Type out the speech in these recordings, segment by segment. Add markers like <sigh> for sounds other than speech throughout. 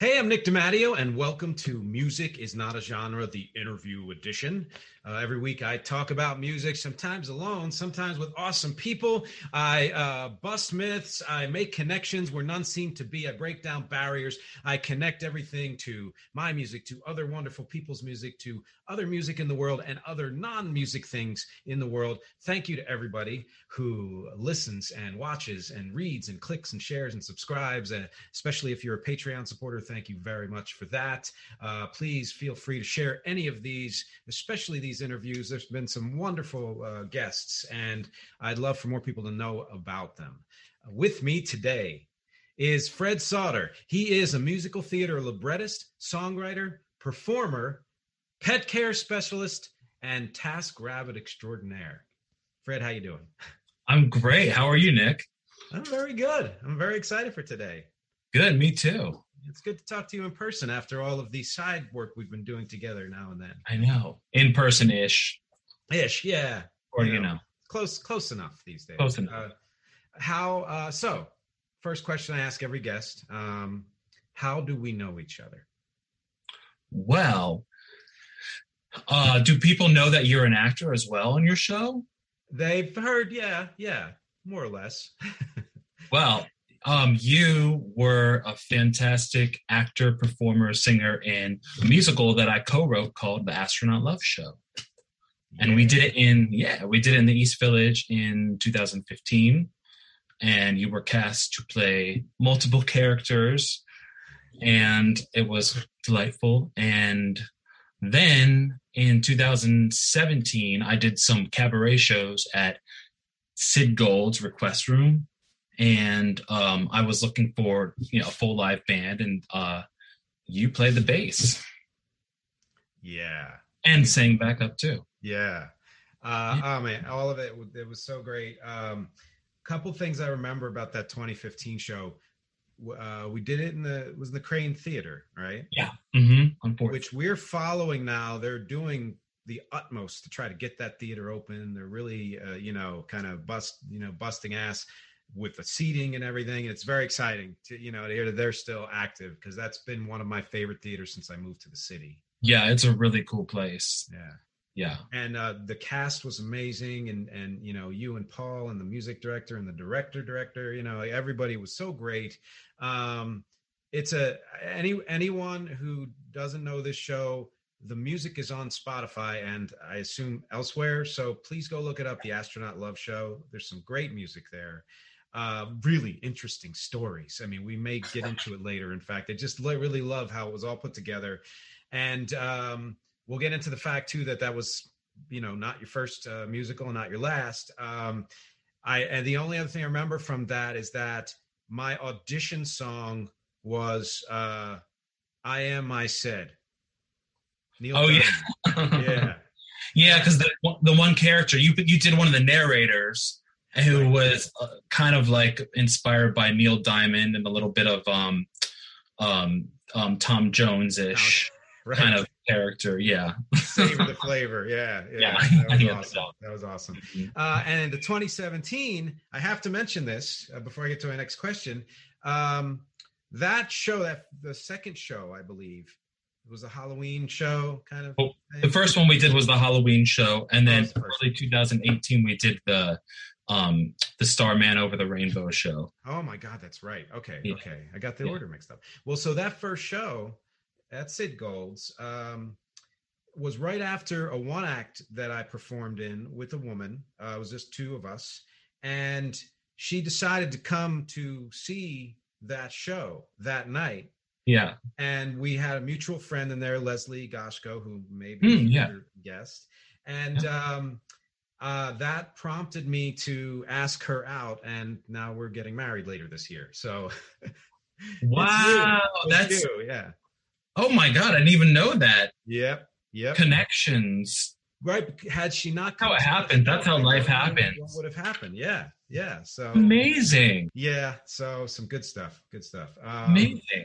Hey, I'm Nick DiMatteo, and welcome to Music is Not a Genre, the interview edition. Uh, every week I talk about music, sometimes alone, sometimes with awesome people. I uh, bust myths, I make connections where none seem to be. I break down barriers. I connect everything to my music, to other wonderful people's music, to other music in the world, and other non music things in the world. Thank you to everybody who listens and watches and reads and clicks and shares and subscribes, and especially if you're a Patreon supporter. Thank you very much for that. Uh, please feel free to share any of these, especially these interviews. There's been some wonderful uh, guests, and I'd love for more people to know about them. With me today is Fred Sauter. He is a musical theater librettist, songwriter, performer, pet care specialist, and task rabbit extraordinaire. Fred, how you doing? I'm great. How are you, Nick? I'm very good. I'm very excited for today. Good, me too. It's good to talk to you in person after all of the side work we've been doing together now and then. I know. In person ish. Ish, yeah. Or you know, close close enough these days. Close enough. Uh, how uh so first question I ask every guest, um, how do we know each other? Well, uh, do people know that you're an actor as well on your show? They've heard, yeah, yeah, more or less. <laughs> Well, um, you were a fantastic actor, performer, singer in a musical that I co-wrote called The Astronaut Love Show. And we did it in yeah, we did it in the East Village in 2015. And you were cast to play multiple characters, and it was delightful. And then in 2017, I did some cabaret shows at Sid Gold's Request Room, and um, I was looking for you know a full live band, and uh, you played the bass Yeah. and sang back up too. Yeah. Uh, oh man, all of it it was so great. Um, couple things I remember about that 2015 show. Uh, we did it in the it was the Kraine Theater, right? Yeah. Mm-hmm. Unfortunately. Which we're following now. They're doing the utmost to try to get that theater open. They're really, uh, you know, kind of bust, you know, busting ass with the seating and everything. It's very exciting to, you know, to hear that they're still active because that's been one of my favorite theaters since I moved to the city. yeah, it's a really cool place. Yeah. Yeah. and uh, the cast was amazing and and you know you and paul and the music director and the director director you know everybody was so great um it's a any anyone who doesn't know this show the music is on spotify and i assume elsewhere so please go look it up the astronaut love show there's some great music there uh really interesting stories. I mean we may get into it later. In fact i just really love how it was all put together. And um we'll get into the fact too that that was you know not your first uh, musical and not your last. Um i and the only other thing i remember from that is that my audition song was uh i am i said. Neil Oh, yeah. <laughs> Yeah. Yeah, because the the one character you you did one of the narrators who was uh, kind of like inspired by Neil Diamond and a little bit of um um um Tom Jones ish <laughs> right kind of character. Yeah. savor the <laughs> flavor yeah yeah, Yeah, that was awesome that. that was awesome Uh, and in the 2017, I have to mention this uh, before I get to my next question. Um, that show, that the second show, I believe, it was a Halloween show, kind of. Thing. The first one we did was the Halloween show, and then Oh, the early 2018 we did the um the Starman Over the Rainbow show. Oh my God, that's right. Okay, Yeah. okay, I got the Yeah. order mixed up. Well, so that first show at Sid Gold's, um, was right after a one act that I performed in with a woman. Uh, it was just two of us, and she decided to come to see that show that night. Yeah. And we had a mutual friend in there, Leslie Goshko, who may Mm, be yeah. guest. And um, uh, that prompted me to ask her out. And now we're getting married later this year. So <laughs> Wow. That's you. Yeah. oh my god, I didn't even know that. Yep. Yep. Connections. right. Had she not How it happened. That's how life happens. What would have happened? Yeah. Yeah. So Amazing. yeah. So some good stuff. Good stuff. Um, Amazing.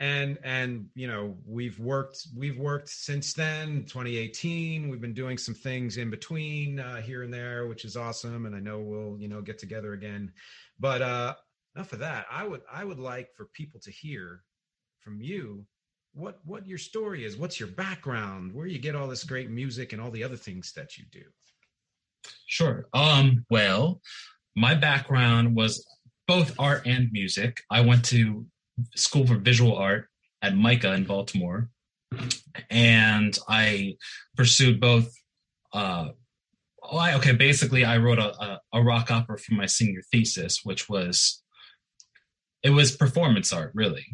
And and you know we've worked we've worked since then 2018 we've been doing some things in between uh, here and there which is awesome. And i know we'll you know get together again. But uh enough of that. I would i would like for people to hear from you what what your story is. What's your background? Where you get all this great music and all the other things that you do? Sure. Um, well, my background was both art and music. I went to school for visual art at MICA in Baltimore, and I pursued both. Uh, oh, I, okay, basically, I wrote a, a, a rock opera for my senior thesis, which was it was performance art, really,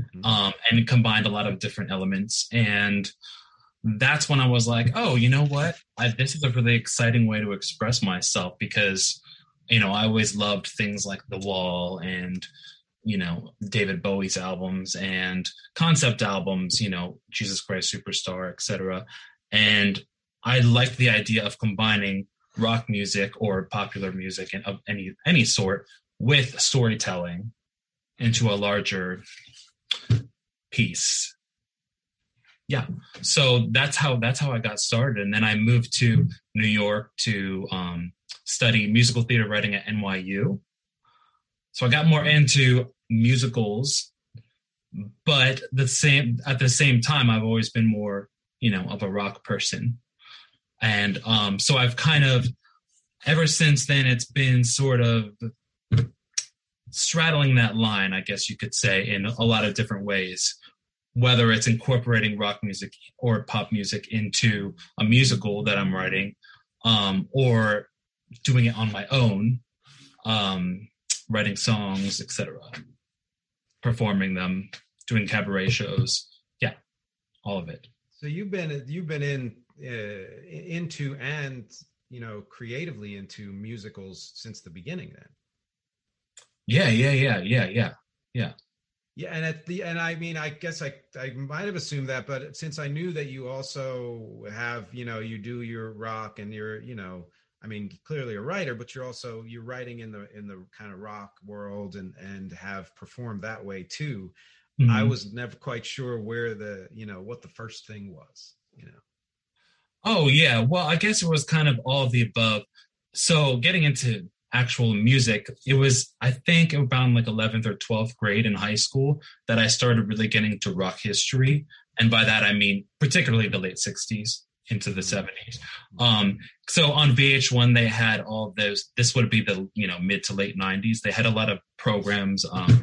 Mhm. um, and it combined a lot of different elements and that's when I was like, oh, you know what? I, this is a really exciting way to express myself because, you know, I always loved things like The Wall and, you know, David Bowie's albums and concept albums, you know, Jesus Christ Superstar, etc. And I liked the idea of combining rock music or popular music and of any any sort with storytelling into a larger piece. Yeah. So that's how that's how i got started. And then i moved to new york to um, study musical theater writing at nyu so i got more into musicals but the same at the same time i've always been more you know of a rock person. And um so i've kind of ever since then it's been sort of straddling that line i guess you could say in a lot of different ways whether it's incorporating rock music or pop music into a musical that I'm writing, um, or doing it on my own, um, writing songs, etc., performing them, doing cabaret shows. Yeah, all of it. So you've been you've been in uh, into and you know creatively into musicals since the beginning. Then Yeah, yeah, yeah, yeah, yeah. yeah, Yeah, and at the and I mean I guess I I might have assumed that, but since I knew that you also have you know you do your rock and you're you know I mean clearly a writer, but you're also you're writing in the in the kind of rock world and and have performed that way too. I Mhm. was never quite sure where the you know what the first thing was. You know. Oh yeah, well, I guess it was kind of all of the above. So getting into actual music, it was I think around like 11th or 12th grade in high school that I started really getting into rock history, and by that I mean particularly the late 60s into the 70s. Um, so on VH1 they had all those. This would be the you know mid to late 90s. They had a lot of programs, um,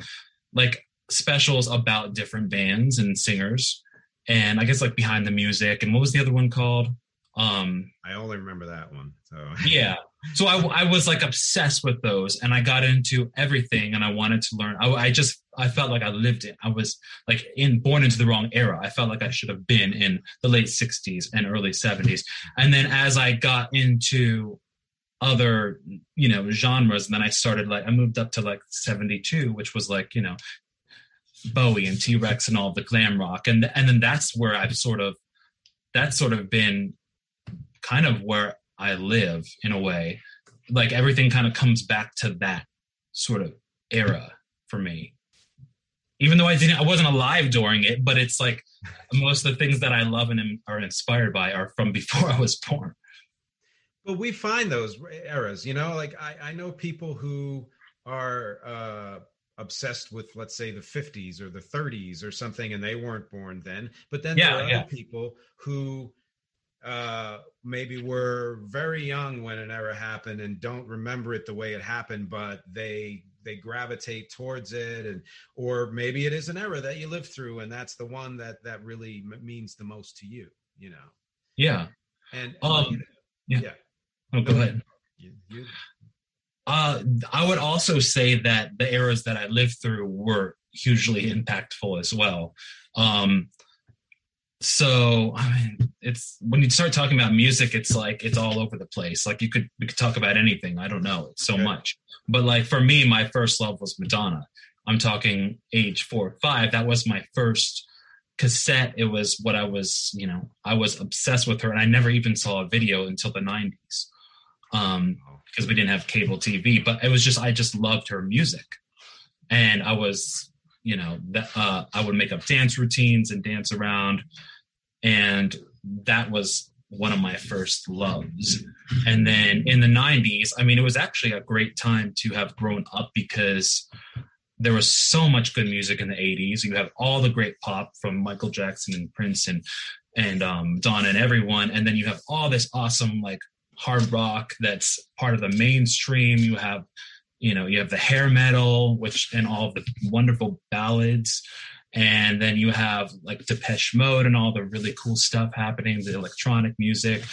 like specials about different bands and singers and I guess like behind the music. And what was the other one called? Um, I only remember that one. So <laughs> yeah. So I, I was like obsessed with those, and I got into everything, and I wanted to learn. I, I just I felt like I lived it. I was like in born into the wrong era. I felt like I should have been in the late '60s and early '70s. And then as I got into other you know genres, and then I started like I moved up to like '72, which was like you know Bowie and T Rex and all the glam rock, and and then that's where I've sort of that's sort of been kind of where I live in a way. Like everything kind of comes back to that sort of era for me. Even though I didn't, I wasn't alive during it, but it's like most of the things that I love and am, are inspired by are from before <laughs> I was born. but we find those eras you know like i i know people who are uh obsessed with let's say the 50s or the 30s or something and they weren't born then but then Yeah, there are yeah. other people who uh maybe were very young when an era happened and don't remember it the way it happened but they they gravitate towards it and or maybe it is an era that you lived through and that's the one that that really m- means the most to you you know Yeah. And Um, yeah. Oh, go ahead. You, you, Uh, I would also say that the eras that I lived through were hugely impactful as well. Um, so I mean, it's when you start talking about music, it's like it's all over the place. Like you could we could talk about anything. I don't know. It's so Okay. much. But like for me, my first love was Madonna. I'm talking age four or five. That was my first cassette. It was what I was, you know, I was obsessed with her, and I never even saw a video until the '90s. Um, because we didn't have cable TV. But it was just I just loved her music, and I was you know that uh, I would make up dance routines and dance around, and that was one of my first loves. And then in the '90s, I mean, it was actually a great time to have grown up because there was so much good music in the 80s you have all the great pop from michael jackson and prince and and um, donna and everyone. And then you have all this awesome like hard rock that's part of the mainstream. You have you know you have the hair metal which and all the wonderful ballads and then you have like Depeche Mode and all the really cool stuff happening, the electronic music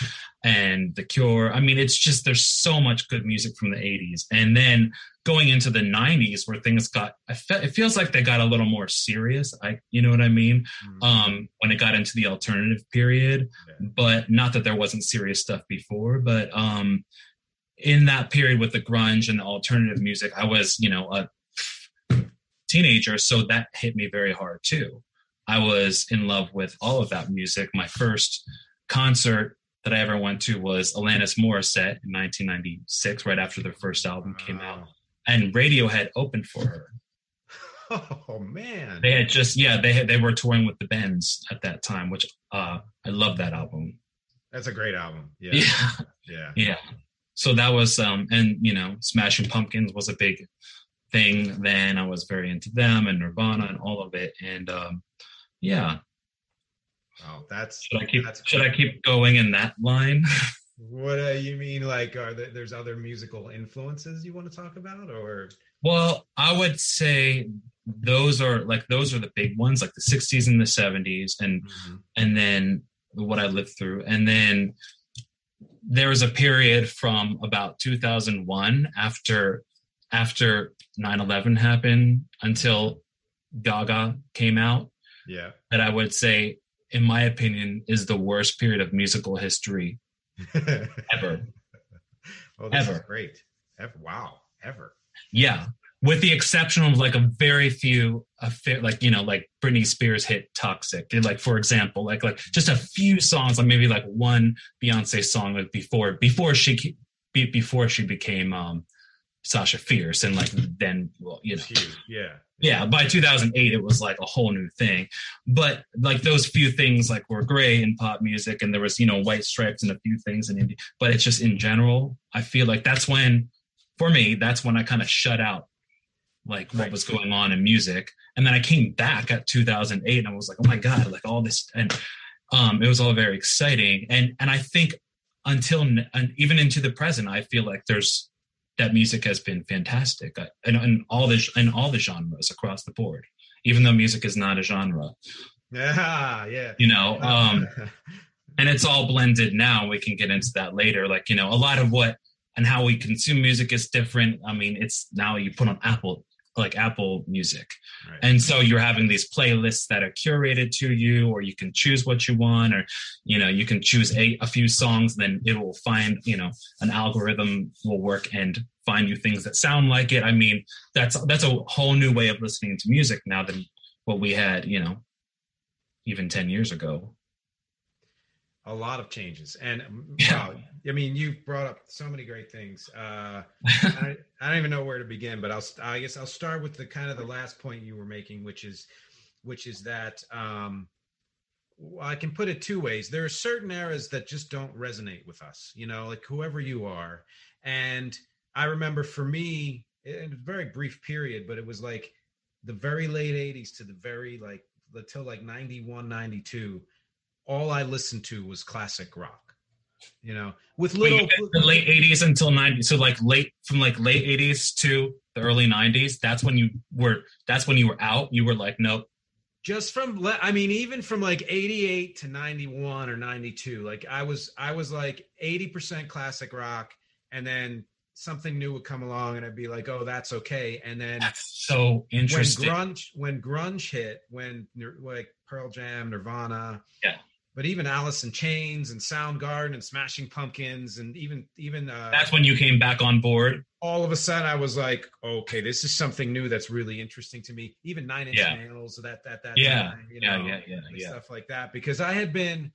and the Cure. I mean, it's just there's so much good music from the 80s, and then going into the 90s where things got it feels like they got a little more serious. I you know what I mean? Um, when it got into the alternative period, Yeah. but not that there wasn't serious stuff before, but um, in that period with the grunge and the alternative music, I was you know a teenager, so that hit me very hard too. I was in love with all of that music. My first concert that I ever went to was Alanis Morissette in 1996, right after their first album came out, and Radiohead opened for her. <laughs> Oh man. They had just yeah, they had they were touring with the Bends at that time, which uh I love that album. That's a great album. Yeah. <laughs> Yeah, Yeah. yeah. So that was um and you know, Smashing Pumpkins was a big thing then. I was very into them and Nirvana and all of it. And um yeah. Oh, that's Should I keep that's should I keep going in that line? <laughs> What uh, you mean? Like, are there, there's other musical influences you want to talk about, or Well, I would say those are like those are the big ones, like the 60s and the 70s, and and then what I lived through, and then there was a period from about 2001 after after 9/11 happened until Gaga came out yeah, that I would say, in my opinion, is the worst period of musical history <laughs> ever. oh, this is Ever. great. Ever, wow, ever. Yeah, with the exception of like a very few, like you know, like Britney Spears hit "Toxic." And, Like for example, like like just a few songs, like maybe like one Beyonce song like before before she be, before she became um Sasha Fierce, and like <laughs> then well, you know, Yeah, yeah by 2008 it was like a whole new thing. But like those few things like were great in pop music and there was you know white stripes and a few things in indie but it's just in general i feel like that's when for me that's when i kind of shut out like what Right. was going on in music. And then i came back at 2008 and i was like oh my god like all this and um it was all very exciting. And and i think until and even into the present i feel like there's that music has been fantastic uh, in, in all the in all the genres across the board even though music is not a genre. Yeah, yeah. you know um <laughs> and it's all blended now. We can get into that later. Like you know a lot of what and how we consume music is different. I mean it's now you put on apple like apple music. Right. and so you're having these playlists that are curated to you or you can choose what you want or you know you can choose a, a few songs then it will find you know an algorithm will work and find you things that sound like it. I mean that's that's a whole new way of listening to music now than what we had you know even 10 years ago a lot of changes. And um, Yeah. wow i mean you've brought up so many great things. Uh I, <laughs> I don't even know where to begin but i'll i guess i'll start with the kind of the last point you were making which is which is that um i can put it two ways. There are certain eras that just don't resonate with us you know like whoever you are. And i remember for me in a very brief period but it was like the very late 80s to the very like until like 91 92 all I listened to was classic rock. You know, with little meant the late 80s until 90s so like late from like late 80s to the early 90s that's when you were that's when you were out you were like nope just from i mean even from like 88 to 91 or 92 like i was i was like 80% classic rock and then something new would come along and i'd be like oh that's okay and then That's so interesting. when grunge when grunge hit when like pearl jam nirvana Yeah. But even alice in chains and soundgarden and smashing pumpkins and even even uh That's when you came back on board. all of a sudden I was like, okay, this is something new that's really interesting to me. Even Nine Inch Yeah. Nails, that that that Yeah. time, you Yeah, know, yeah, yeah, yeah. stuff like that. Because I had been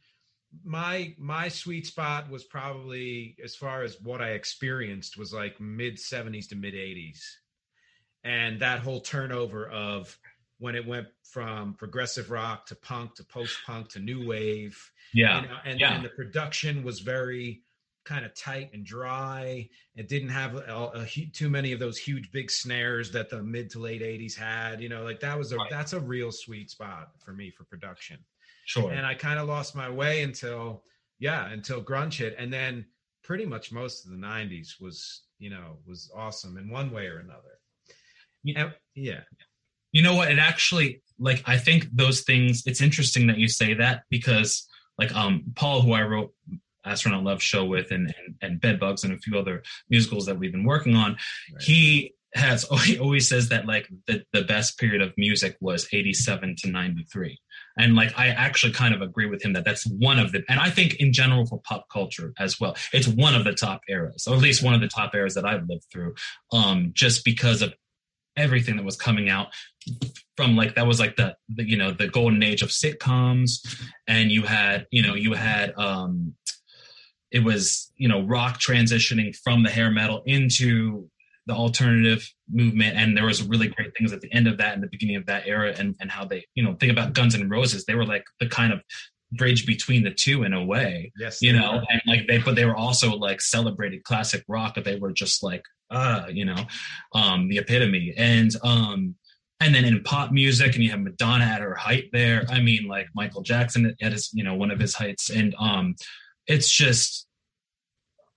my my sweet spot was probably as far as what I experienced was like mid seventies to mid eighties, and that whole turnover of when it went from progressive rock to punk to post punk to new wave Yeah. you know, and, yeah. and the production was very kind of tight and dry. It didn't have a, a, too many of those huge big snares that the mid to late '80s had. You know, like that was a Right. that's a real sweet spot for me for production. Sure. And I kind of lost my way until yeah until grunge hit, and then pretty much most of the '90s was you know was awesome in one way or another. Yeah. And- yeah. You know what? It actually like I think those things. It's interesting that you say that because like um Paul, who I wrote Astronaut Love Show with, and and, and Bedbugs, and a few other musicals that we've been working on, Right. he has <laughs> he always says that like the, the best period of music was 87 to 93 and like i actually kind of agree with him that that's one of the and i think in general for pop culture as well it's one of the top eras or at least one of the top eras that i've lived through um just because of everything that was coming out from like that was like the, the you know the golden age of sitcoms. And you had you know you had um it was you know rock transitioning from the hair metal into the alternative movement. And there was really great things at the end of that and the beginning of that era and and how they you know think about guns and roses. They were like the kind of bridge between the two in a way Yes. you know were. and like they but they were also like celebrated classic rock but they were just like uh you know um the epitome and um and then in pop music and you have madonna at her height there i mean like michael jackson at his you know one of his heights and um it's just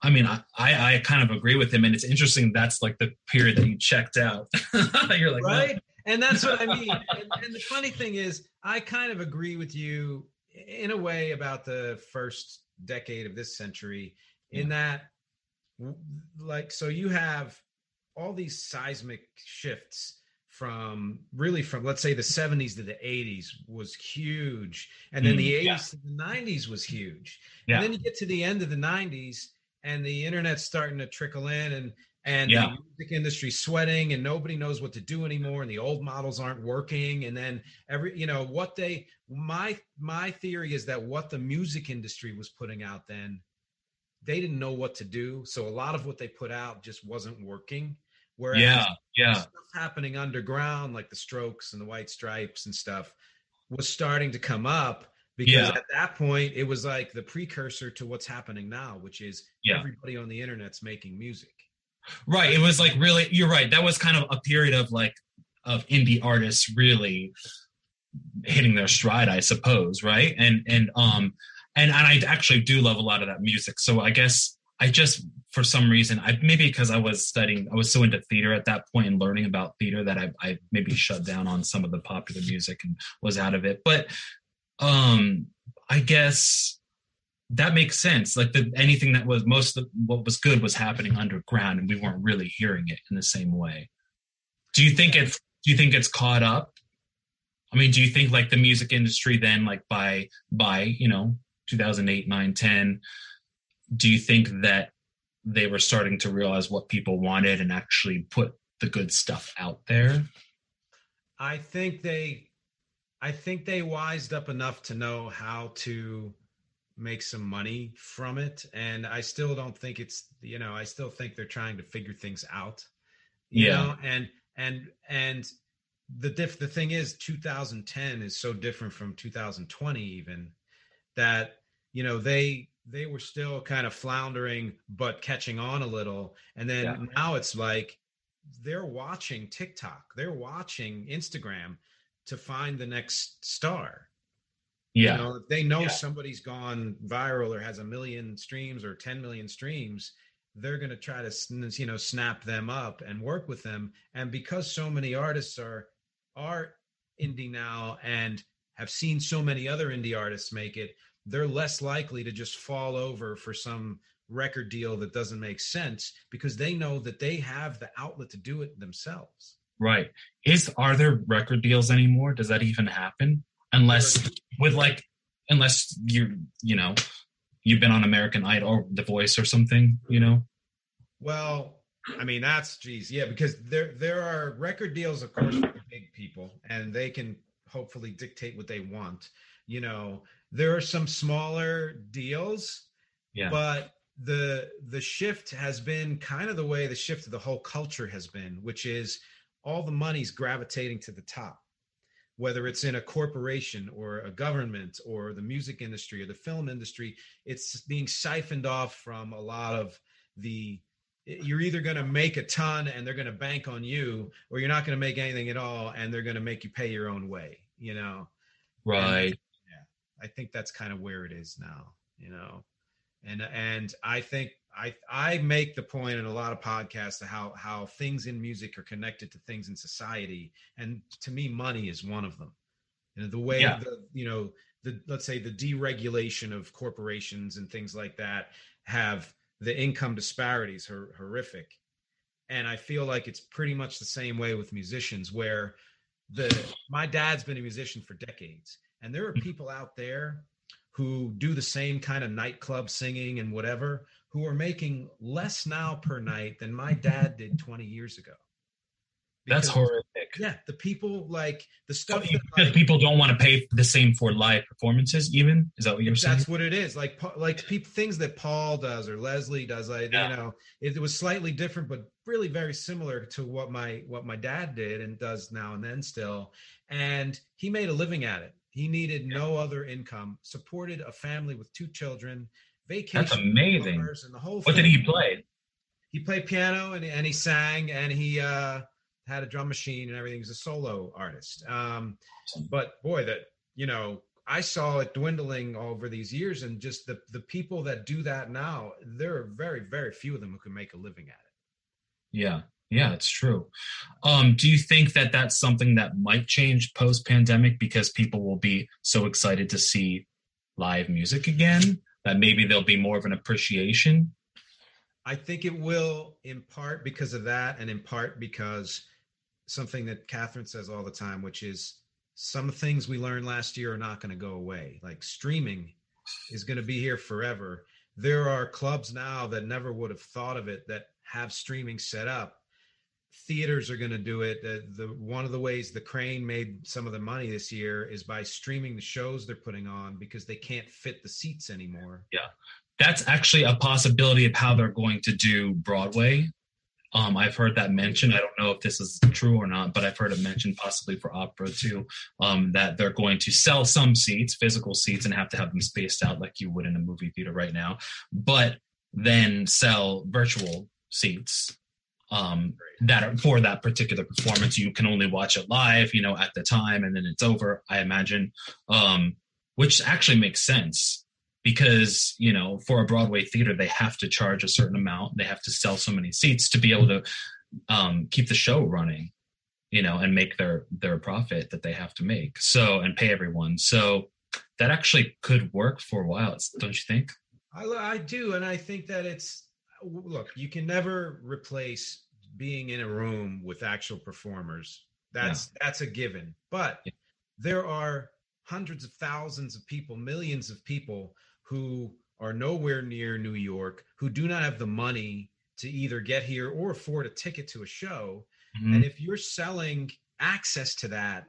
I mean, I, I, I kind of agree with him, and it's interesting. That's like the period that you checked out. <laughs> You're like, well, right and that's what i mean <laughs> and, and the funny thing is i kind of agree with you in a way about the first decade of this century in that like so you have all these seismic shifts from really from let's say the 70s to the 80s was huge and then Mm, the 80s yeah. to the 90s was huge Yeah. and then you get to the end of the 90s and the internet's starting to trickle in and and Yeah. the music industry sweating and nobody knows what to do anymore and the old models aren't working and then every you know what they my my theory is that what the music industry was putting out then they didn't know what to do so a lot of what they put out just wasn't working whereas yeah, yeah, stuff happening underground like the strokes and the white stripes and stuff was starting to come up because Yeah. at that point it was like the precursor to what's happening now which is Yeah. everybody on the internet's making music right. It was like really. You're right. That was kind of a period of like of indie artists really hitting their stride, I suppose. Right. And and um and and I actually do love a lot of that music. So I guess I just for some reason I maybe because I was studying I was so into theater at that point and learning about theater that I I maybe shut down on some of the popular music and was out of it. But um I guess that makes sense. Like the anything that was most of what was good was happening underground and we weren't really hearing it in the same way. Do you think it's do you think it's caught up? I mean, do you think like the music industry then like by by, you know, 2008, 9, 10, do you think that they were starting to realize what people wanted and actually put the good stuff out there? I think they I think they wised up enough to know how to make some money from it and I still don't think it's you know I still think they're trying to figure things out you Yeah. know and and and the diff the thing is 2010 is so different from 2020 even that you know they they were still kind of floundering but catching on a little and then Yeah. now it's like they're watching TikTok they're watching Instagram to find the next star Yeah. you know, if they know Yeah. somebody's gone viral or has a million streams or 10 million streams, they're going to try to you know snap them up and work with them. And because so many artists are are indie now and have seen so many other indie artists make it, they're less likely to just fall over for some record deal that doesn't make sense because they know that they have the outlet to do it themselves. Right. Is are there record deals anymore? Does that even happen? Unless with like unless you you know you've been on American Idol or The Voice or something, you know? Well, I mean that's geez, yeah, because there there are record deals, of course, for the big people, and they can hopefully dictate what they want. You know, there are some smaller deals, Yeah. but the the shift has been kind of the way the shift of the whole culture has been, which is all the money's gravitating to the top whether it's in a corporation or a government or the music industry or the film industry it's being siphoned off from a lot of the you're either going to make a ton and they're going to bank on you or you're not going to make anything at all and they're going to make you pay your own way you know right. Yeah, i think that's kind of where it is now you know and and i think i i make the point in a lot of podcasts of how how things in music are connected to things in society and to me money is one of them. And the way Yeah. the you know the let's say the deregulation of corporations and things like that have the income disparities are horrific. And i feel like it's pretty much the same way with musicians where the my dad's been a musician for decades and there are hmm. people out there who do the same kind of nightclub singing and whatever who are making less now per night than my dad did 20 years ago. That's Because- horrific. yeah the people like the stuff Because like, people don't want to pay the same for live performances, even? Is that what you're saying? that's what it is. Like like people things that paul does or leslie does like Yeah. you know it, was slightly different but really very similar to what my what my dad did and does now and then still. And he made a living at it. He needed no other income supported a family with two children vacation That's amazing. and the whole What did he play? he played piano and, and he sang and he uh had a drum machine and everything. He's a solo artist. Um, but boy, that you know, I saw it dwindling over these years, and just the the people that do that now, there are very very few of them who can make a living at it. Yeah, yeah, it's true. Um, do you think that that's something that might change post pandemic because people will be so excited to see live music again that maybe there'll be more of an appreciation? I think it will, in part because of that, and in part because something that Catherine says all the time, which is some things we learned last year are not going to go away. Like streaming is going to be here forever. There are clubs now that never would have thought of it that have streaming set up. Theaters are going to do it. The, the one of the ways the Kraine made some of the money this year is by streaming the shows they're putting on because they can't fit the seats anymore. Yeah, that's actually a possibility of how they're going to do Broadway. Um, I've heard that mentioned. I don't know if this is true or not, but I've heard it mentioned possibly for opera too. Um, that they're going to sell some seats, physical seats, and have to have them spaced out like you would in a movie theater right now, but then sell virtual seats um, that are for that particular performance. You can only watch it live, you know, at the time, and then it's over. I imagine, um, which actually makes sense because you know for a broadway theater they have to charge a certain amount they have to sell so many seats to be able to um, keep the show running you know and make their their profit that they have to make so and pay everyone so that actually could work for a while don't you think I, I do, and I think that it's look. You can never replace being in a room with actual performers. That's that's a given. But Yeah. there are hundreds of thousands of people, millions of people who are nowhere near New York, who do not have the money to either get here or afford a ticket to a show. Mhm. And if you're selling access to that,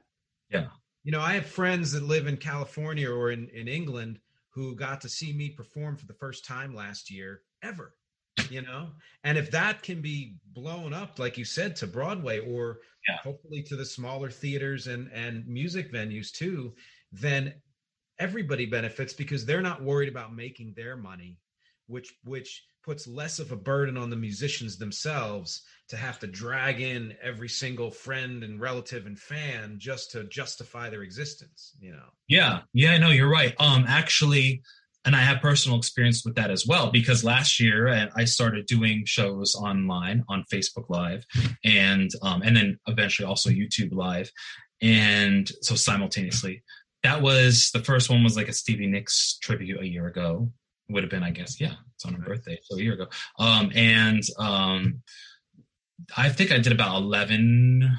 Yeah. you know, I have friends that live in California or in, in England who got to see me perform for the first time last year ever, you know? And if that can be blown up, like you said, to Broadway or Yeah. hopefully to the smaller theaters and, and music venues too, then everybody benefits because they're not worried about making their money, which which puts less of a burden on the musicians themselves to have to drag in every single friend and relative and fan just to justify their existence, you know. Yeah, yeah, no, you're right. Um, actually, and I have personal experience with that as well because last year uh, I started doing shows online on Facebook Live, and um, and then eventually also YouTube Live, and so simultaneously. That was the first one was like a Stevie Nicks tribute a year ago. Would have been, I guess, yeah, it's on her birthday, so a year ago. Um, and um, I think I did about eleven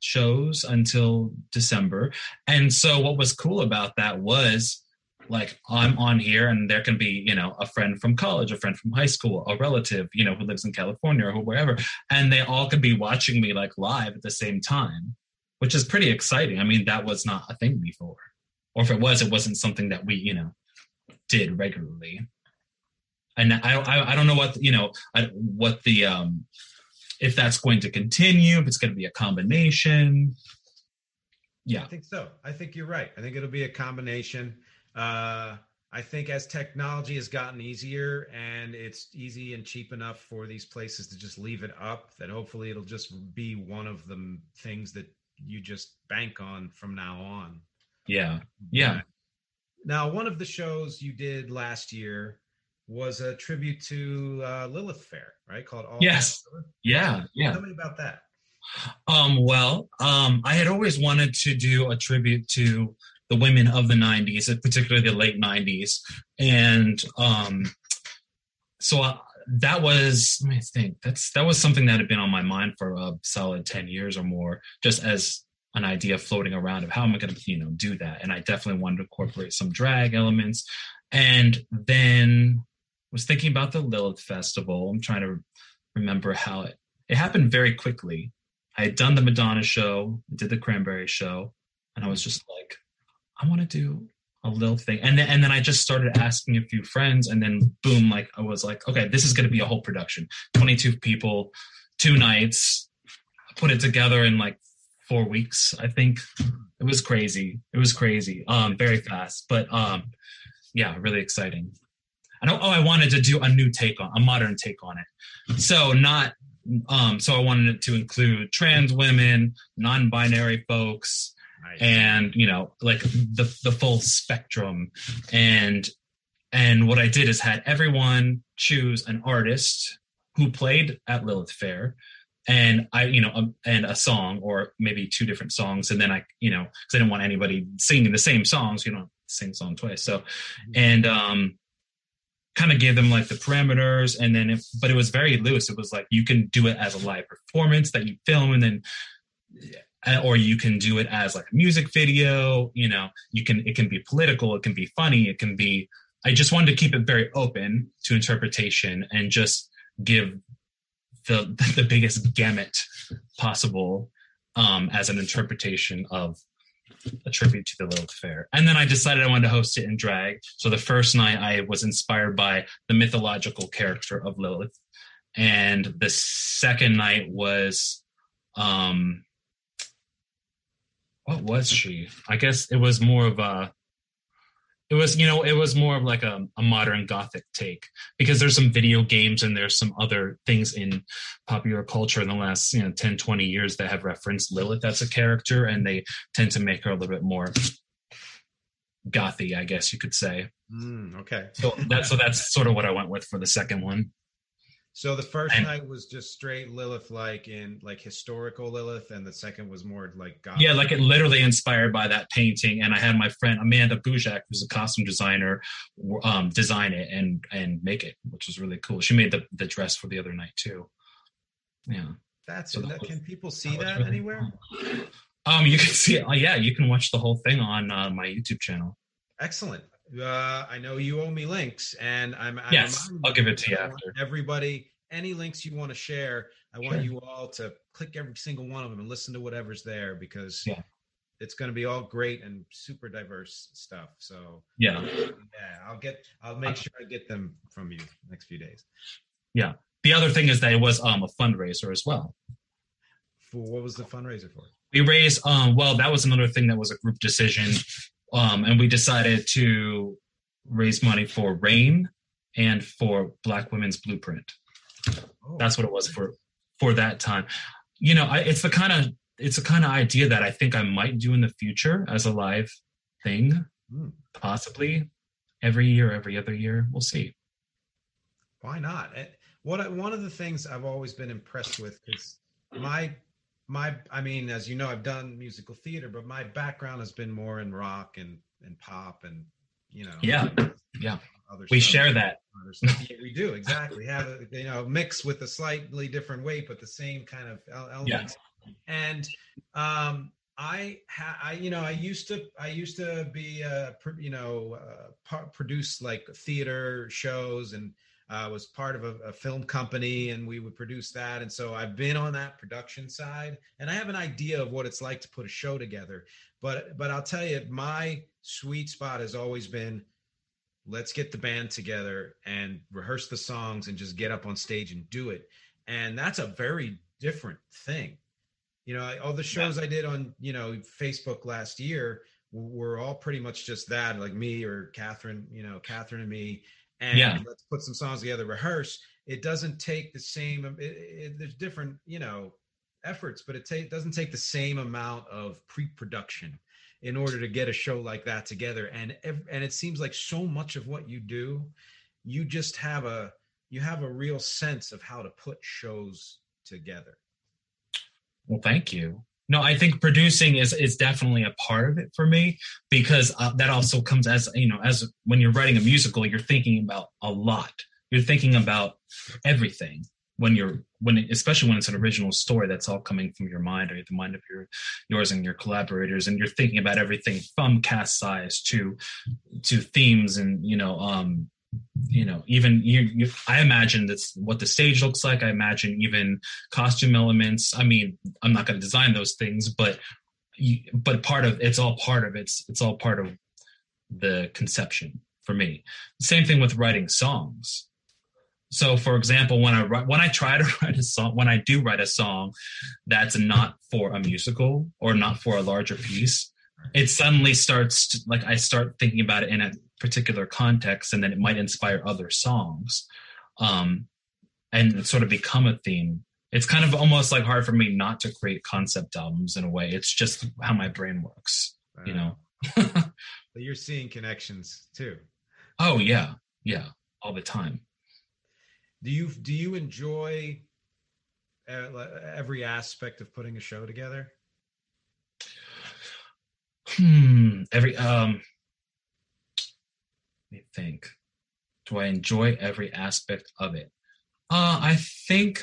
shows until December. And so what was cool about that was like I'm on here and there can be, you know, a friend from college, a friend from high school, a relative, you know, who lives in California or wherever, and they all could be watching me like live at the same time, which is pretty exciting. I mean, that was not a thing before. Or if it was, it wasn't something that we, you know, did regularly. And I, I, I don't know what, you know, I, what the, um, if that's going to continue, if it's going to be a combination. Yeah. I think so. I think you're right. I think it'll be a combination. Uh, I think as technology has gotten easier and it's easy and cheap enough for these places to just leave it up, that hopefully it'll just be one of the things that you just bank on from now on. Yeah. Yeah. Now, one of the shows you did last year was a tribute to uh, Lilith Fair, right? Called All Yes. Yeah. Yeah. Tell me about that. Um, well, um, I had always wanted to do a tribute to the women of the 90s, particularly the late 90s. And um, so uh, that was, let me think, that's that was something that had been on my mind for a solid 10 years or more, just as an idea floating around of how am I going to, you know, do that. And I definitely wanted to incorporate some drag elements. And then was thinking about the Lilith Festival. I'm trying to remember how it it happened very quickly. I had done the Madonna show, did the Cranberry show, and I was just like, I want to do a little thing. And then and then I just started asking a few friends, and then boom, like I was like, okay, this is gonna be a whole production. 22 people, two nights, I put it together in like four weeks, I think. It was crazy. It was crazy. Um, very fast. But um, yeah, really exciting. I don't. Oh, I wanted to do a new take on a modern take on it. So not. Um, so I wanted it to include trans women, non-binary folks. And you know, like the the full spectrum. And and what I did is had everyone choose an artist who played at Lilith Fair, and I, you know, um, and a song or maybe two different songs, and then I, you know, because I didn't want anybody singing the same songs, you know, sing song twice. So, and um kind of gave them like the parameters. And then if, but it was very loose. It was like you can do it as a live performance that you film and then or you can do it as like a music video you know you can it can be political it can be funny it can be i just wanted to keep it very open to interpretation and just give the <laughs> the biggest gamut possible um as an interpretation of a tribute to the Lilith Fair. And then I decided I wanted to host it in drag. So the first night I was inspired by the mythological character of Lilith. And the second night was um what was she? I guess it was more of a it was you know it was more of like a, a, modern gothic take because there's some video games and there's some other things in popular culture in the last you know 10 20 years that have referenced lilith as a character and they tend to make her a little bit more gothy i guess you could say. Mm, okay. So that's so that's sort of what i went with for the second one so the first and, night was just straight Lilith, like in like historical Lilith, and the second was more like God. Yeah, like it literally inspired by that painting. And I had my friend Amanda Bujak, who's a costume designer, um, design it and and make it, which was really cool. She made the the dress for the other night too. Yeah, that's so that, that was, can people see that, that really anywhere? Cool. Um, you can see it. Uh, yeah, you can watch the whole thing on uh, my YouTube channel. Excellent uh, I know you owe me links, and I'm yes, I'm, I'll give it to you after. Everybody, any links you want to share, I want sure. you all to click every single one of them and listen to whatever's there because yeah. it's going to be all great and super diverse stuff. So yeah, yeah, I'll get, I'll make sure I get them from you next few days. Yeah. The other thing is that it was um, a fundraiser as well. For what was the fundraiser for? We raised um well that was another thing that was a group decision um, and we decided to raise money for RAINN and for Black Women's Blueprint. Oh. That's what it was for for that time. You know, I, it's the kind of it's a kind of idea that I think I might do in the future as a live thing, mm. possibly every year, every other year. We'll see. Why not? What one of the things I've always been impressed with is my my I mean, as you know, I've done musical theater, but my background has been more in rock and and pop and you know. Yeah, yeah. we stuff. share that. Yeah, we do exactly have a you know mix with a slightly different weight, but the same kind of elements. Yeah. And um, I, ha- I, you know, I used to, I used to be, uh, pr- you know, uh, produce like theater shows and uh, was part of a, a, film company and we would produce that. And so I've been on that production side and I have an idea of what it's like to put a show together. But, but I'll tell you, my sweet spot has always been let's get the band together and rehearse the songs and just get up on stage and do it. And that's a very different thing. You know, all the shows yeah. I did on, you know, Facebook last year were all pretty much just that, like me or Catherine, you know, Catherine and me and yeah. let's put some songs together, rehearse. It doesn't take the same. It, it, there's different, you know, efforts, but it ta- doesn't take the same amount of pre-production in order to get a show like that together. And and it seems like so much of what you do, you just have a you have a real sense of how to put shows together. Well, thank you. No, I think producing is is definitely a part of it for me because uh, that also comes as you know as when you're writing a musical, you're thinking about a lot. You're thinking about everything when you're when it, especially when it's an original story that's all coming from your mind or the mind of your yours and your collaborators and you're thinking about everything from cast size to to themes and you know um you know even you, you, i imagine that's what the stage looks like. I imagine even costume elements. I mean i'm not going to design those things but you, but part of it's all part of it's it's all part of the conception for me. Same thing with writing songs. So for example when i write when i try to <laughs> write a song when i do write a song that's not for a musical or not for a larger piece it suddenly starts to, like i start thinking about it in a particular context and then it might inspire other songs um, and sort of become a theme. It's kind of almost like hard for me not to create concept albums in a way. It's just how my brain works you know? <laughs> But you're seeing connections too. Oh yeah. Yeah. All the time. Do you do you enjoy uh, every aspect of putting a show together? Hmm. Every um me think. Do I enjoy every aspect of it? Uh, I think.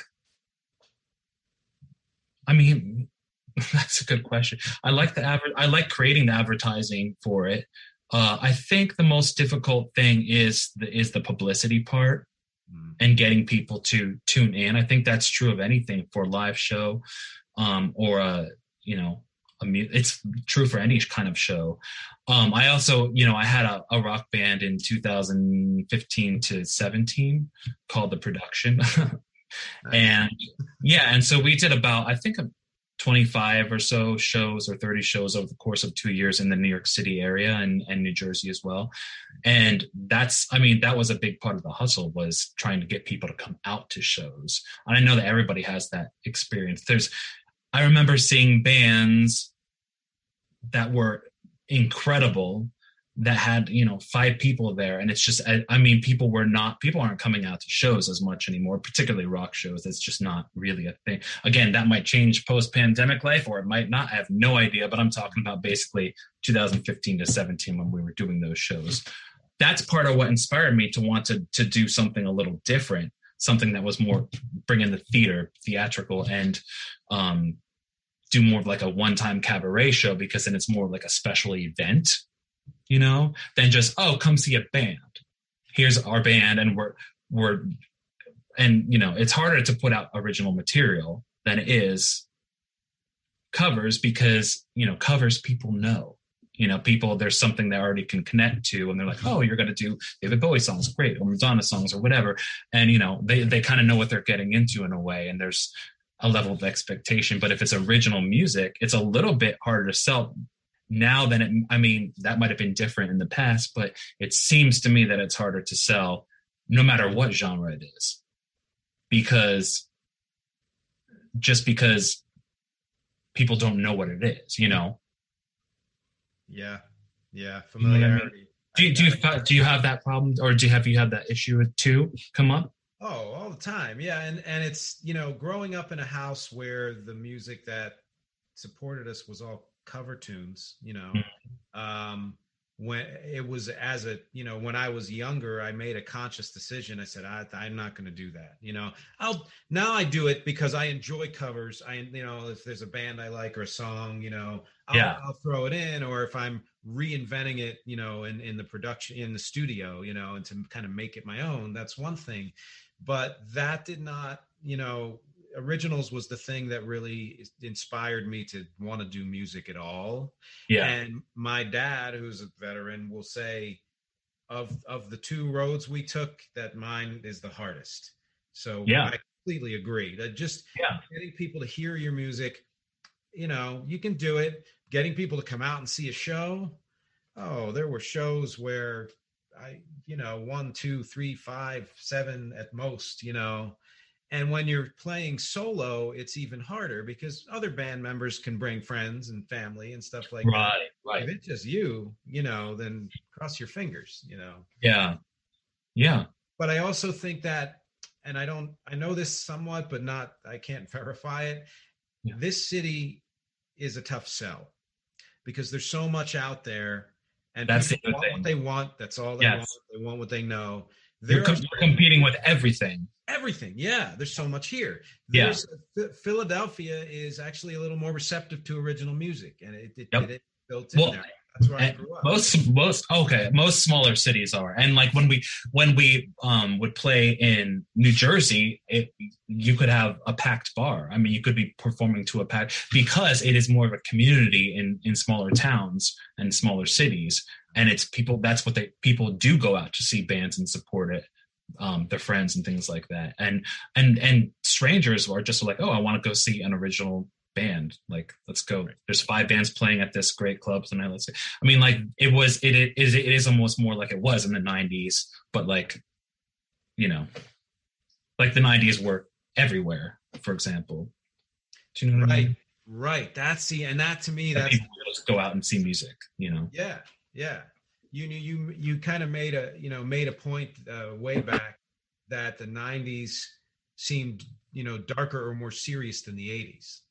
I mean, <laughs> that's a good question. I like the adver- I like creating the advertising for it. Uh, I think the most difficult thing is the is the publicity part mm. and getting people to tune in. I think that's true of anything for a live show um, or a you know a mu- it's true for any kind of show. Um, I also, you know, I had a, a, rock band in 2015 to 17 called The Production. <laughs> and yeah, and so we did about, I think, 25 or so shows or 30 shows over the course of two years in the New York City area and, and New Jersey as well. And that's, I mean, that was a big part of the hustle was trying to get people to come out to shows. And I know that everybody has that experience. There's, I remember seeing bands that were incredible that had you know five people there. And it's just I, I, mean people were not people aren't coming out to shows as much anymore particularly rock shows. It's just not really a thing. Again that might change post pandemic life or it might not. I have no idea but i'm talking about basically 2015 to 17 when we were doing those shows. That's part of what inspired me to want to to do something a little different something that was more bring in the theater theatrical and um, do more of like a one-time cabaret show because then it's more like a special event you know than just oh come see a band. Here's our band and we're we're and you know it's harder to put out original material than it is covers because you know covers people know you know, people, there's something they already can connect to and they're like, oh, you're going to do David Bowie songs, great, or Madonna songs or whatever. And, you know, they, they kind of know what they're getting into in a way. And there's a level of expectation. But if it's original music, it's a little bit harder to sell now than it, I mean, that might have been different in the past, but it seems to me that it's harder to sell no matter what genre it is. Because just because people don't know what it is, you know? Yeah, yeah, familiarity. You know I mean? Do you, do you do you have that problem, or do you have you had that issue with too come up? Oh, all the time, yeah, and and it's you know growing up in a house where the music that supported us was all cover tunes, you know. Mhm. Um, when it was as a you know when i was younger i made a conscious decision. I said I, i'm not going to do that you know? I'll now i do it because i enjoy covers. I you know if there's a band i like or a song you know i'll, Yeah. I'll throw it in or if i'm reinventing it you know in, in the production in the studio you know and to kind of make it my own that's one thing. But that did not you know originals was the thing that really inspired me to want to do music at all Yeah. and my dad, who's a veteran, will say, of of the two roads we took, that mine is the hardest. So Yeah. I completely agree. That just Yeah. getting people to hear your music, you know, you can do it. Getting people to come out and see a show. Oh, there were shows where I, you know, one, two, three, five, seven at most, you know. And when you're playing solo, it's even harder because other band members can bring friends and family and stuff like that Right. Right. If it's just you, you know, then cross your fingers, you know. Yeah. Yeah. But I also think that, and I don't, I know this somewhat, but not, I can't verify it. Yeah. This city is a tough sell because there's so much out there, and That's the want what they want. That's all they Yes. want. They want what they know. You're, com- competing with everything. everything. Yeah, there's so much here. Yeah. There's, Ph- Philadelphia is actually a little more receptive to original music, and it, it, Yep. it built in Well, there. That's where I grew up. most most okay most smaller cities are. And like when we when we um would play in new jersey it you could have a packed bar. I mean you could be performing to a pack because it is more of a community in in smaller towns and smaller cities. And it's people that's what they people do go out to see bands and support it um their friends and things like that. And and and strangers are just like oh i want to go see an original band like let's go there's five bands playing at this great club tonight let's I mean, like it was, it, it is, it is almost more like it was in the '90s, but like, you know, like the '90s were everywhere. For example, do you know what I right mean? right that's the and that to me That that's people just go out and see music. You know, yeah yeah you knew you you kind of made a you know made a point uh, way back that the 90s seemed you know darker or more serious than the 80s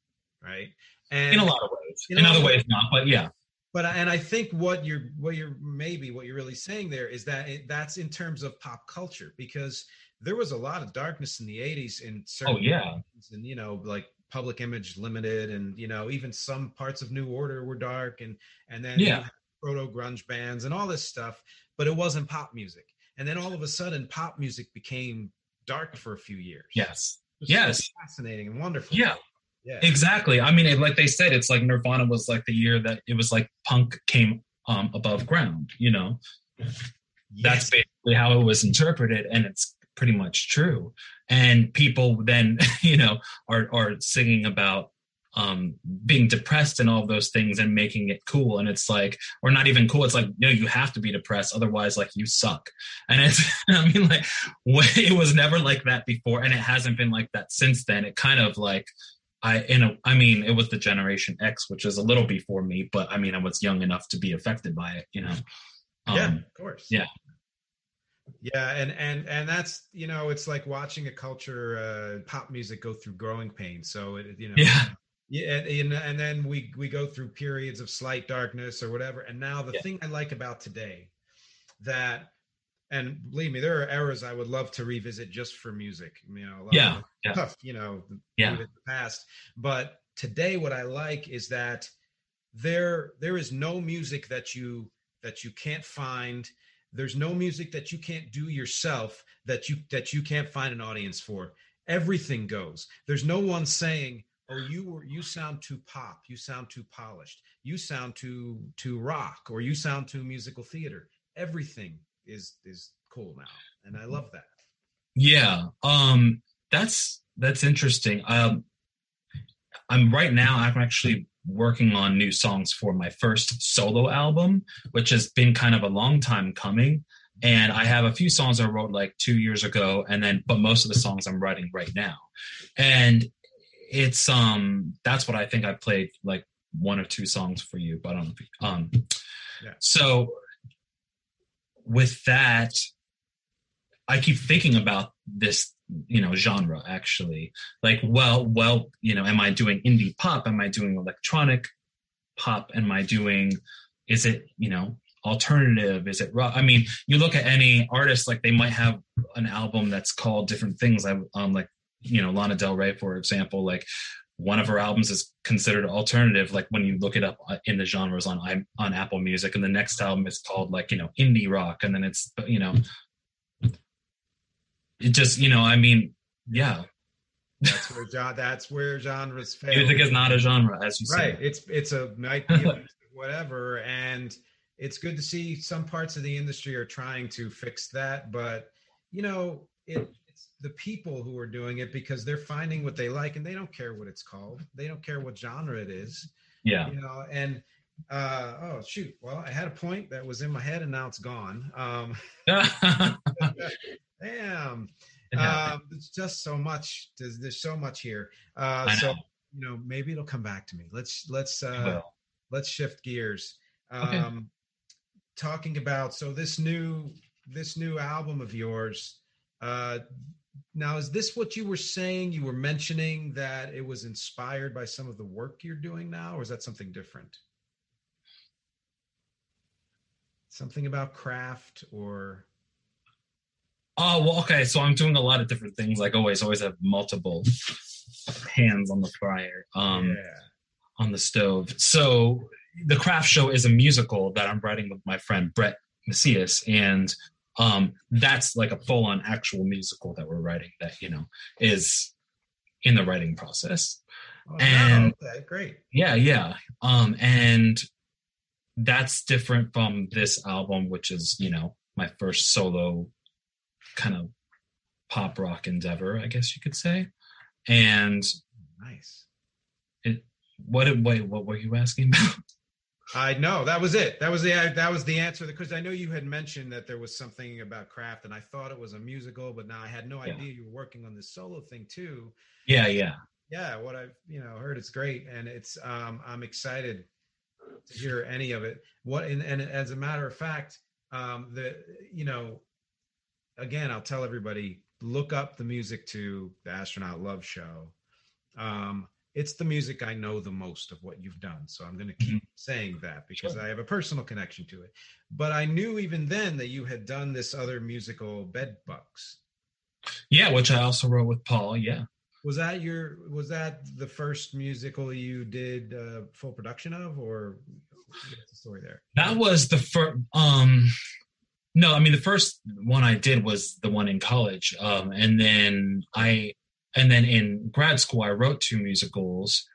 right and in a lot of ways. In In, other of ways, not. But yeah, but and i think what you're what you're maybe what you're really saying there is that it, that's in terms of pop culture because there was a lot of darkness in the 80s in certain Oh, yeah. and you know like public image limited and you know even some parts of new order were dark and and then Yeah. proto grunge bands and all this stuff but it wasn't pop music and then all of a sudden pop music became dark for a few years yes, yes. fascinating and wonderful yeah. Yeah. Exactly. I mean, it, like they said, it's like Nirvana was like the year that it was like punk came um, above ground. You know, that's basically how it was interpreted and it's pretty much true. And people then <laughs> you know are are singing about um being depressed and all those things and making it cool. And it's like or not even cool it's like no you have to be depressed otherwise like you suck. And it's <laughs> i mean like <laughs> it was never like that before and it hasn't been like that since then. It kind of like I in a I mean it was the generation X which is a little before me but I mean I was young enough to be affected by it you know yeah Um, of course yeah. yeah and and and that's you know it's like watching a culture uh pop music go through growing pains so it you know yeah yeah and, and and then we we go through periods of slight darkness or whatever and now the Yeah. thing i like about today that and believe me there are eras i would love to revisit just for music you know a lot Yeah, of yeah. stuff you know Yeah. in the past. But today what i like is that there there is no music that you that you can't find. There's no music that you can't do yourself that you that you can't find an audience for. Everything goes. There's no one saying oh you were you sound too pop you sound too polished you sound too too rock or you sound too musical theater. Everything is is cool now and i love that Yeah, um, that's that's interesting. Um, I'm right now. I'm actually working on new songs for my first solo album, which has been kind of a long time coming. And I have a few songs I wrote like two years ago, and then but most of the songs I'm writing right now. And it's um that's what I think I played like one or two songs for you, but um um Yeah. so with that I keep thinking about this you know genre actually. Like well well you know am i doing indie pop? Am i doing electronic pop? Am i doing is it you know alternative? Is it rock? I mean you look at any artist like they might have an album that's called different things. I um like you know lana del rey for example like one of her albums is considered alternative like when you look it up uh, in the genres on on apple music and the next album is called like you know indie rock and then it's you know it just you know i mean yeah that's where that's where genres <laughs> fail music is not a genre as you right say. it's it's a might be <laughs> whatever and it's good to see some parts of the industry are trying to fix that but you know it the people who are doing it because they're finding what they like and they don't care what it's called. They don't care what genre it is. Yeah. You know and uh oh shoot. Well i had a point that was in my head and now it's gone. Um <laughs> damn. Um there's just so much there's, there's so much here. Uh so you know maybe it'll come back to me. Let's let's uh let's shift gears. Um okay. talking about so this new this new album of yours uh now is this what you were saying? You were mentioning that it was inspired by some of the work you're doing now or is that something different? Something about craft or? Oh well okay so i'm doing a lot of different things like always always have multiple hands on the fire um yeah. on the stove. So the craft show is a musical that i'm writing with my friend brett macias and um that's like a full-on actual musical that we're writing that you know is in the writing process. Oh, and okay, great. Yeah yeah. Um and that's different from this album which is you know my first solo kind of pop rock endeavor i guess you could say. And nice. it what wait what were you asking about I know that was it. That was the that was the answer because I know you had mentioned that there was something about craft, and I thought it was a musical, but now I had no yeah. idea you were working on this solo thing too. Yeah, yeah, yeah. What I've you know heard, it's great, and it's um, I'm excited to hear any of it. What and, and as a matter of fact, um, the you know, again, I'll tell everybody look up the music to the Astronaut Love Show. Um, it's the music I know the most of what you've done. So I'm going to keep mm-hmm. saying that because sure. I have a personal connection to it. But I knew even then that you had done this other musical, Bed Bugs. Yeah, which I also wrote with Paul. Yeah. Was that your? Was that the first musical you did uh, full production of, or what's the story there? That was the first. Um, no, I mean the first one I did was the one in college, um, and then I and then in grad school i wrote two musicals.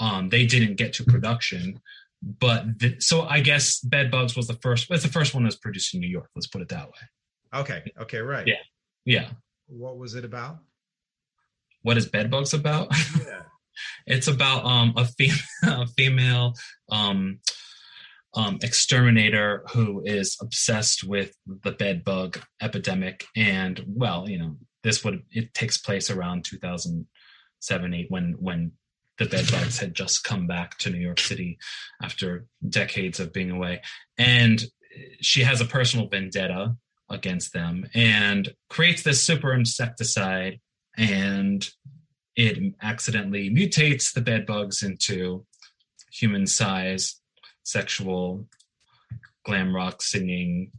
Um, they didn't get to production but the, so i guess bed bugs was the first it's the first one that was produced in new york let's put it that way. Okay okay right. Yeah yeah. What was it about? What is bed bugs about? <laughs> Yeah. It's about um, a, fem- <laughs> a female um, um, exterminator who is obsessed with the bed bug epidemic and well you know this would it takes place around 2007 8 when when the bedbugs had just come back to new york city after decades of being away. And she has a personal vendetta against them and creates this super insecticide and it accidentally mutates the bedbugs into human size sexual glam rock singing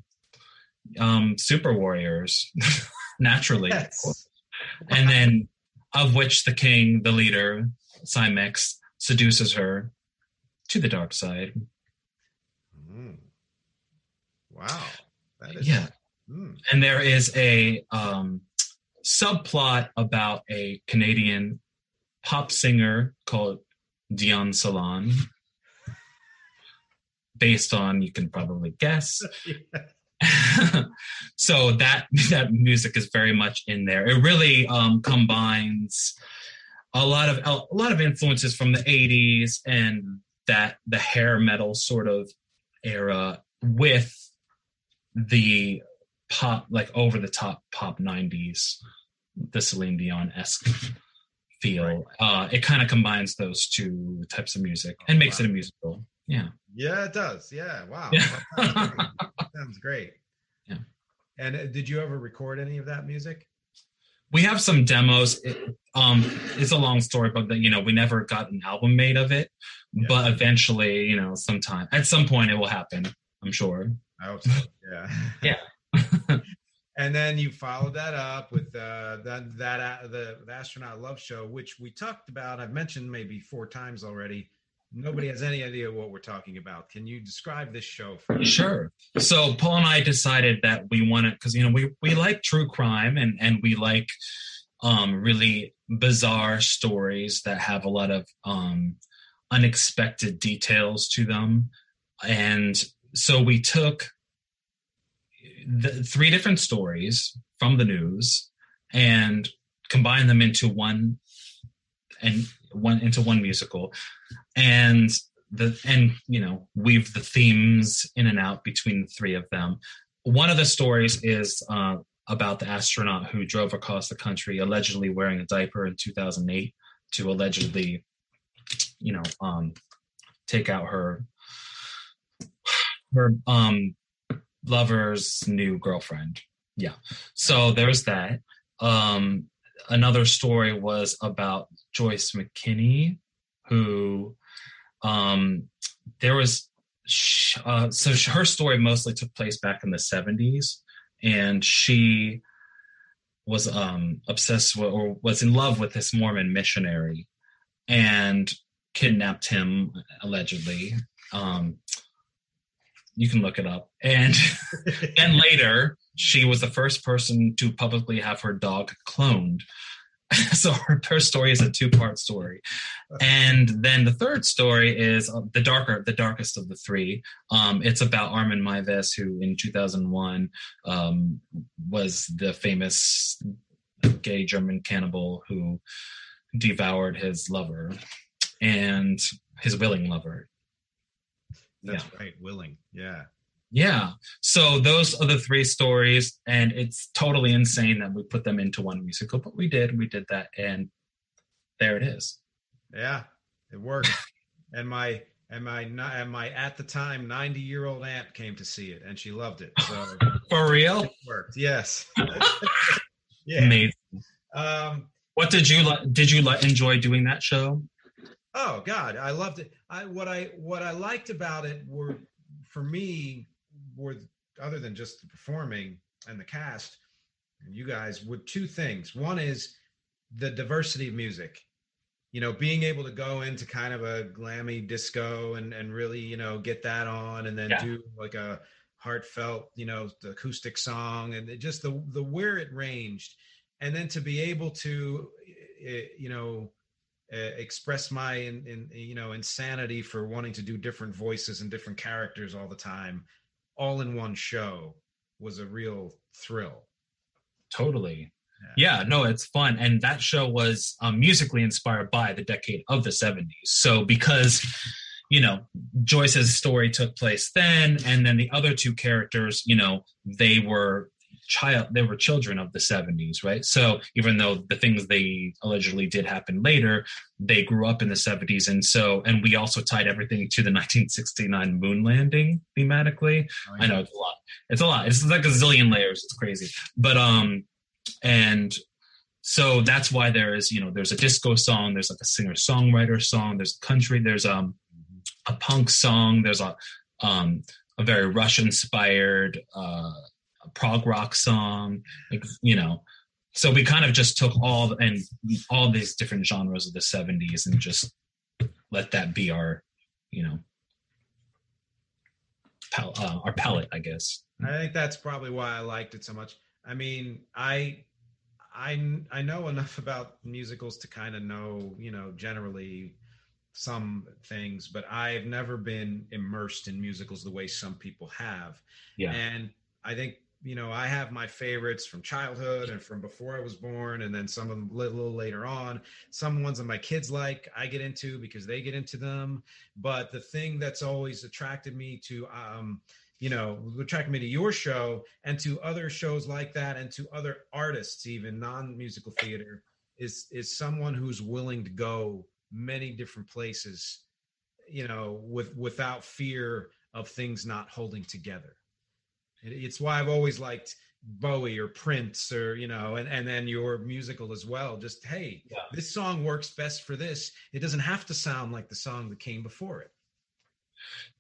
um super warriors <laughs> naturally. Yes. And then, of which the king, the leader, Cimex, seduces her to the dark side. Mm. Wow. yeah. Mm. And there is a um, subplot about a Canadian pop singer called Dion Salon, <laughs> based on, you can probably guess, <laughs> <laughs> so that <laughs> that music is very much in there. It really um, combines a lot of a lot of influences from the 80s and that the hair metal sort of era with the pop like over the top pop 90s the Celine Dion esque <laughs> feel. Right. Uh, it kind of combines those two types of music and oh, makes wow. it a musical. Yeah. Yeah, it does. Yeah. Wow. Yeah. sounds great. Yeah. And uh, did you ever record any of that music? we have some demos. It, um, it's a long story, but you know, we never got an album made of it. Yeah. But eventually, you know, sometime at some point, it will happen. I'm sure. I hope so. Yeah. <laughs> yeah. <laughs> and then you followed that up with uh, that that uh, the, the astronaut love show, which we talked about. I've mentioned maybe four times already. Nobody has any idea what we're talking about. Can you describe this show for Sure. So Paul and I decided that we wanted because you know we we like true crime and and we like um really bizarre stories that have a lot of um unexpected details to them and so we took the three different stories from the news and combined them into one and one into one musical. And the and you know weave the themes in and out between the three of them. One of the stories is uh, about the astronaut who drove across the country allegedly wearing a diaper in 2008 to allegedly you know um take out her her um lover's new girlfriend. Yeah. So there's that. Um another story was about Joyce McKinney, who um, there was uh, so her story mostly took place back in the 70s, and she was um, obsessed with or was in love with this Mormon missionary and kidnapped him allegedly. Um, you can look it up. And <laughs> and later, she was the first person to publicly have her dog cloned. <laughs> so her, her story is a two-part story. And then the third story is uh, the darker the darkest of the three. Um, it's about armin meiwes who in 2001 um, was the famous gay german cannibal who devoured his lover and his willing lover. That's yeah. right willing yeah yeah. So those are the three stories, and it's totally insane that we put them into one musical, but we did. We did that, and there it is. Yeah, it worked. <laughs> and my and my and my at the time 90 year old aunt came to see it, and she loved it. So <laughs> for real, it worked. Yes. <laughs> yeah. Amazing. Um, what did you like? Did you like enjoy doing that show? Oh God, I loved it. I what I what I liked about it were for me were other than just the performing and the cast and you guys were two things. One is the diversity of music. You know, being able to go into kind of a glammy disco and and really, you know, get that on and then yeah. do like a heartfelt, you know, the acoustic song and just the the where it ranged and then to be able to eh, eh, you know uh, express my in, in, you know insanity for wanting to do different voices and different characters all the time all in one show was a real thrill. Totally. Yeah. yeah, no, it's fun. And that show was um, musically inspired by the decade of the 70s. So, because, <laughs> you know, Joyce's story took place then, and then the other two characters, you know, they were child they were children of the 70s right? So even though the things they allegedly did happen later they grew up in the 70s and so and we also tied everything to the <laughs> 1969 moon landing thematically. Oh, yeah. i know it's a lot. It's a lot. It's like a zillion layers. It's crazy. But um and so that's why there is you know there's a disco song there's like a singer songwriter song there's country there's um a punk song there's a um a very rush inspired uh prog rock song, like you know. So we kind of just took all and all these different genres of the '70s and just let that be our, you know, pal- uh, our palette, I guess. I think that's probably why I liked it so much. I mean, I I I know enough <laughs> about musicals to kind of know, you know, generally some things, but I've never been immersed in musicals the way some people have. Yeah. And I think you know, I have my favorites from childhood and from before I was born, and then some of them a little later on. Some ones that my kids like, I get into because they get into them. But the thing that's always attracted me to, um, you know, attracted me to your show and to other shows like that, and to other artists, even non-musical theater, is is someone who's willing to go many different places, you know, with without fear of things not holding together it's why I've always liked Bowie or Prince or you know, and and then your musical as well. Just hey, Yeah. this song works best for this. It doesn't have to sound like the song that came before it.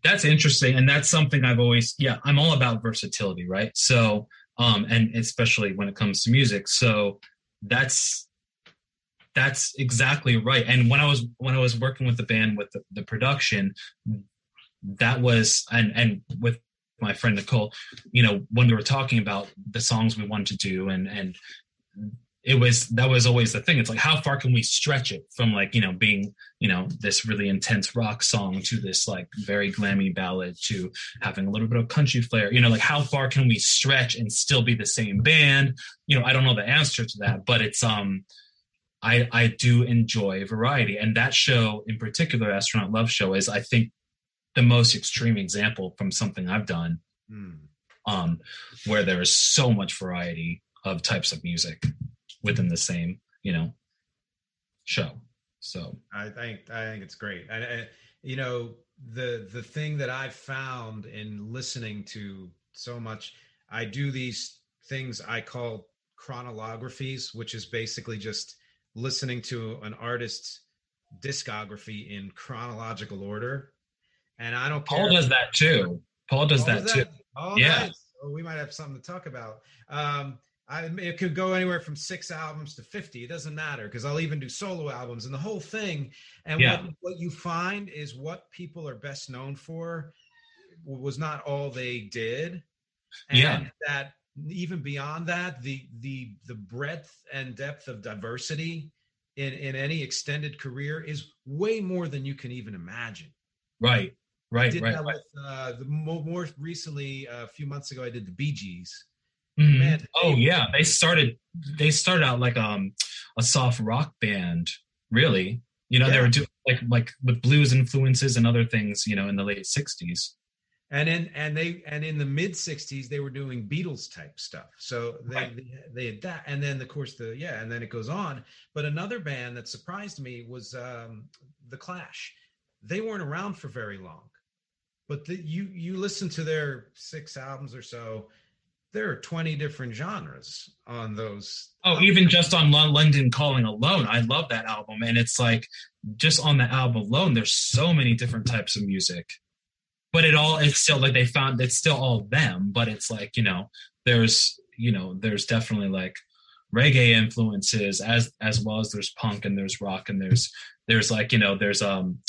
that's interesting and that's something i've always yeah i'm all about versatility right so um and especially when it comes to music so that's that's exactly right and when i was when i was working with the band with the, the production that was and and with my friend nicole you know when we were talking about the songs we wanted to do and and it was that was always the thing. It's like how far can we stretch it from like you know being you know this really intense rock song to this like very glammy ballad to having a little bit of country flair? You know like how far can we stretch and still be the same band? You know i don't know the answer to that but it's um i i do enjoy variety. And that show in particular astronaut love show is i think the most extreme example from something i've done Hmm. um where there is so much variety of types of music within the same you know show so I think I think it's great. And I, you know, the the thing that I've found in listening to so much, I do these things I call chronolographies, which is basically just listening to an artist's discography in chronological order. And I don't care. paul does that too paul does Oh, that is too Oh, Yeah. nice. Oh, we might have something to talk about. Um, I, it could go anywhere from six albums to 50. It doesn't matter because I'll even do solo albums and the whole thing. And Yeah. what, what you find is what people are best known for was not all they did. And Yeah. that even beyond that, the the the breadth and depth of diversity in, in any extended career is way more than you can even imagine. right right did right, that right. with uh, the more, recently uh, a few months ago. I did the Bee Gees. Mhm. Man, oh yeah they started they started out like um a soft rock band really you know they were doing like like with blues influences and other things you know in the late 60s and in and they and in the mid '60s they were doing Beatles type stuff. So they Right. they, they had that, and then of course the yeah, and then it goes on. But another band that surprised me was um, the Clash. They weren't around for very long, but the, you you listen to their six albums or so. There are 20 different genres on those. Oh, even just on London Calling alone, I love that album. And it's like, just on the album alone, there's so many different types of music. But it all, it's still like they found, it's still all them. But it's like, you know, there's, you know, there's definitely like reggae influences as as well as there's punk and there's rock and there's there's like, you know, there's um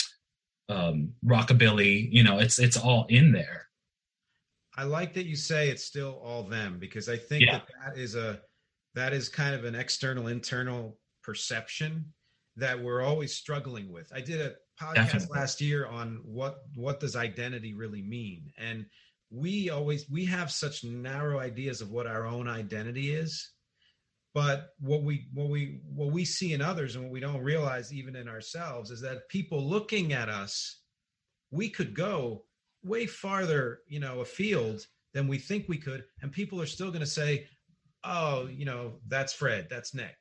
um rockabilly, you know, it's it's all in there. I like that you say it's still all them because I think Yeah. that that is a that is kind of an external internal perception that we're always struggling with. I did a podcast Definitely. last year on what what does identity really mean and we always we have such narrow ideas of what our own identity is but what we what we what we see in others and what we don't realize even in ourselves is that people looking at us we could go way farther you know afield than we think we could and people are still going to say oh you know that's fred that's nick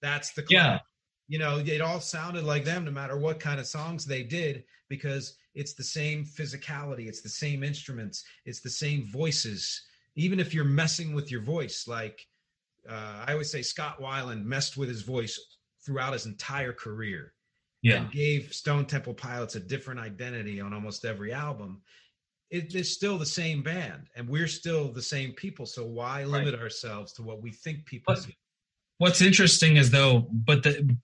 that's the Yeah. you know it all sounded like them no matter what kind of songs they did because it's the same physicality it's the same instruments it's the same voices even if you're messing with your voice like uh, i always say scott weiland messed with his voice throughout his entire career Yeah. and gave Stone Temple Pilots a different identity on almost every album. It is still the same band, and we're still the same people. So why limit ourselves to what we think people see? what's interesting is though but the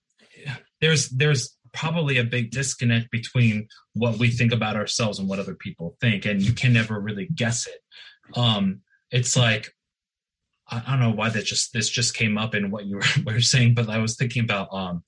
there's there's probably a big disconnect between what we think about ourselves and what other people think and you can never really guess it um it's like i, don't know why that just this just came up in what you were, <laughs> were saying but i was thinking about um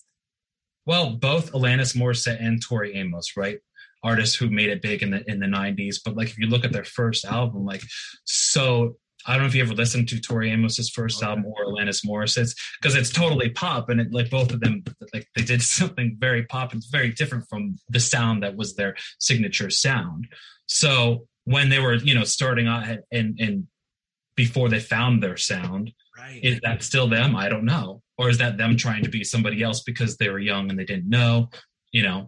well both alanis morissette and tori amos right artists who made it big in the in the 90s but like if you look at their first album like so I don't know if you ever listened to Tori Amos's first album or Alanis Morissette's because it's totally pop and it like both of them like they did <laughs> something very pop and it's very different from the sound that was their signature sound. So when they were you know starting out and and before they found their sound, Right. is that still them? I don't know, or is that them trying to be somebody else because they were young and they didn't know? You know,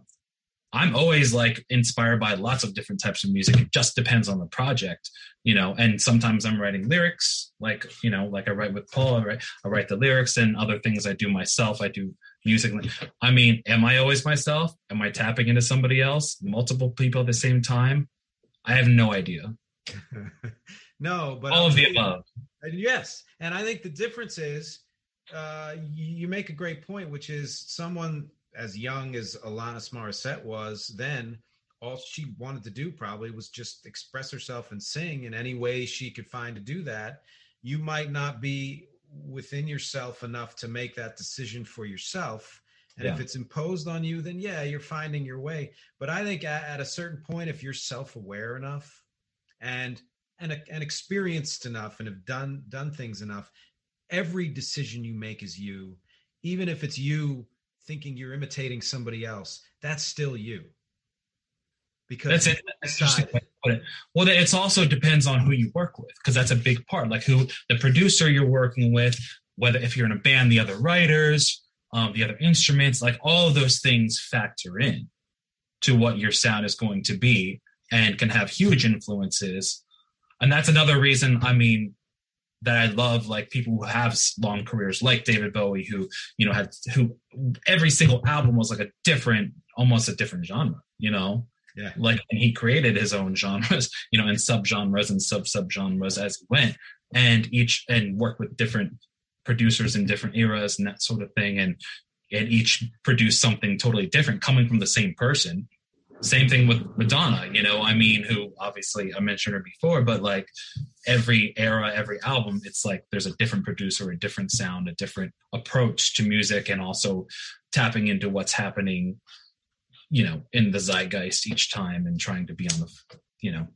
I'm always like inspired by lots of different types of music. It just depends on the project, you know. And sometimes I'm writing lyrics, like you know, like I write with Paul. I write, I write the lyrics, and other things I do myself. I do music. I mean, am I always myself? Am I tapping into somebody else, multiple people at the same time? I have no idea. <laughs> no, but all of the above. And Yes, and I think the difference is uh, you make a great point, which is someone as young as Alanis Morissette was then, all she wanted to do probably was just express herself and sing in any way she could find to do that. You might not be within yourself enough to make that decision for yourself. And yeah. if it's imposed on you, then yeah, you're finding your way. But I think at, at a certain point, if you're self-aware enough and and and experienced enough and have done done things enough, every decision you make is you, even if it's you thinking you're imitating somebody else, that's still you. Because that's it. That's well, it also depends on who you work with, because that's a big part. Like who the producer you're working with, whether if you're in a band, the other writers, um, the other instruments, like all of those things factor in to what your sound is going to be and can have huge influences. And that's another reason, I mean, that I love like people who have long careers like David Bowie who you know had who every single album was like a different almost a different genre you know? Yeah. Like and he created his own genres <laughs> you know and subgenres and sub subgenres as he went and each and worked with different producers in different eras and that sort of thing and and each produced something totally different coming from the same person same thing with Madonna, you know, I mean, who obviously I mentioned her before, but like every era, every album, it's like there's a different producer, a different sound, a different approach to music, and also tapping into what's happening, you know, in the zeitgeist each time and trying to be on the, you know,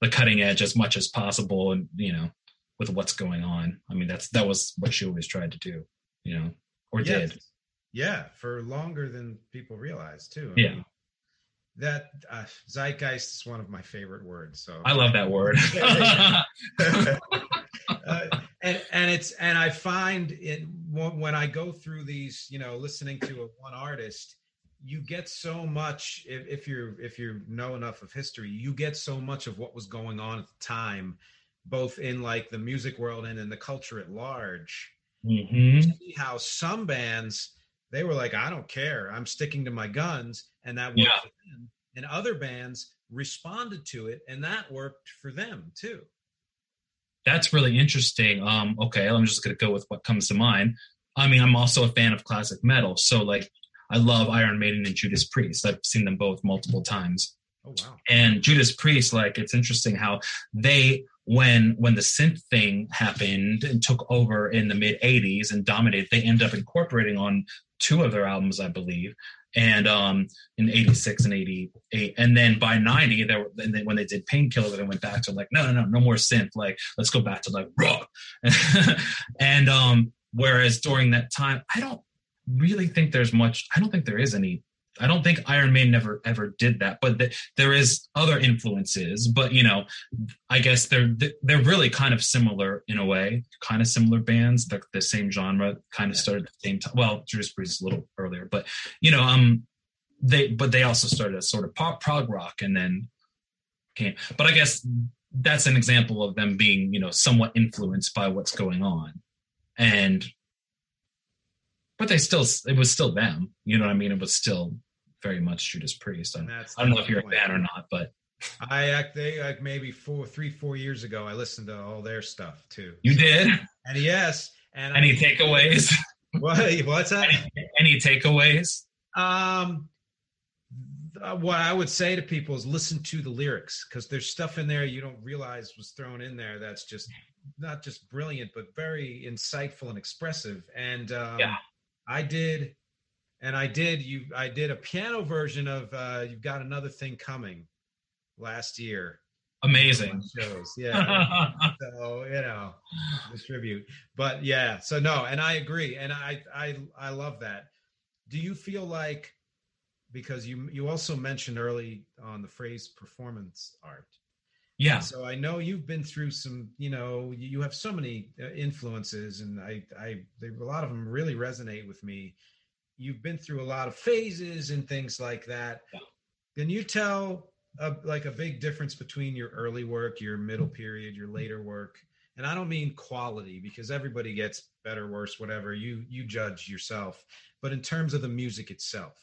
the cutting edge as much as possible and, you know, with what's going on. I mean, that's that was what she always tried to do, you know, or yes. did. Yeah, for longer than people realize too. I yeah. Mean, that uh, zeitgeist is one of my favorite words. So I love that word. <laughs> <laughs> uh, and and it's and I find it when I go through these, you know, listening to a, one artist, you get so much if, if you're if you know enough of history, you get so much of what was going on at the time, both in like the music world and in the culture at large. Mm-hmm. See how some bands they were like, I don't care. I'm sticking to my guns. And that worked yeah. for them. And other bands responded to it and that worked for them too. That's really interesting. Um, okay, I'm just gonna go with what comes to mind. I mean, I'm also a fan of classic metal. So like I love Iron Maiden and Judas Priest. I've seen them both multiple times. Oh wow. And Judas Priest, like it's interesting how they when when the synth thing happened and took over in the mid 80s and dominated they ended up incorporating on two of their albums i believe and um in 86 and 88 and then by 90 they were and then when they did painkiller they went back to like no no no no more synth like let's go back to like rock. <laughs> And um whereas during that time i don't really think there's much i don't think there is any I don't think Iron Maiden never ever did that, but the, there is other influences. But you know, I guess they're they're really kind of similar in a way, kind of similar bands. They're the same genre, kind of started at the same time. Well, Judas Priest a little earlier, but you know, um, they but they also started as sort of pop prog rock and then came. But I guess that's an example of them being you know somewhat influenced by what's going on, and but they still it was still them. You know what I mean? It was still very much Judas Priest. I, don't know if you're point. a fan or not, but I act they like maybe four, three, four years ago. I listened to all their stuff too. You did? And yes. And any I, takeaways? <laughs> What? What's that? Any, any takeaways? Um, what I would say to people is listen to the lyrics because there's stuff in there you don't realize was thrown in there that's just not just brilliant but very insightful and expressive. And um, yeah I did, and I did you. I did a piano version of uh, "You've Got Another Thing Coming" last year. Amazing shows, yeah. <laughs> so you know, the tribute, but yeah. So no, and I agree, and I I I love that. Do you feel like because you you also mentioned early on the phrase performance art? yeah so i know you've been through some you know you have so many uh, influences and i i a lot of them really resonate with me you've been through a lot of phases and things like that. Yeah. Can you tell a, like a big difference between your early work, your middle period, your later work? And I don't mean quality because everybody gets better, worse, whatever. You you judge yourself. But in terms of the music itself.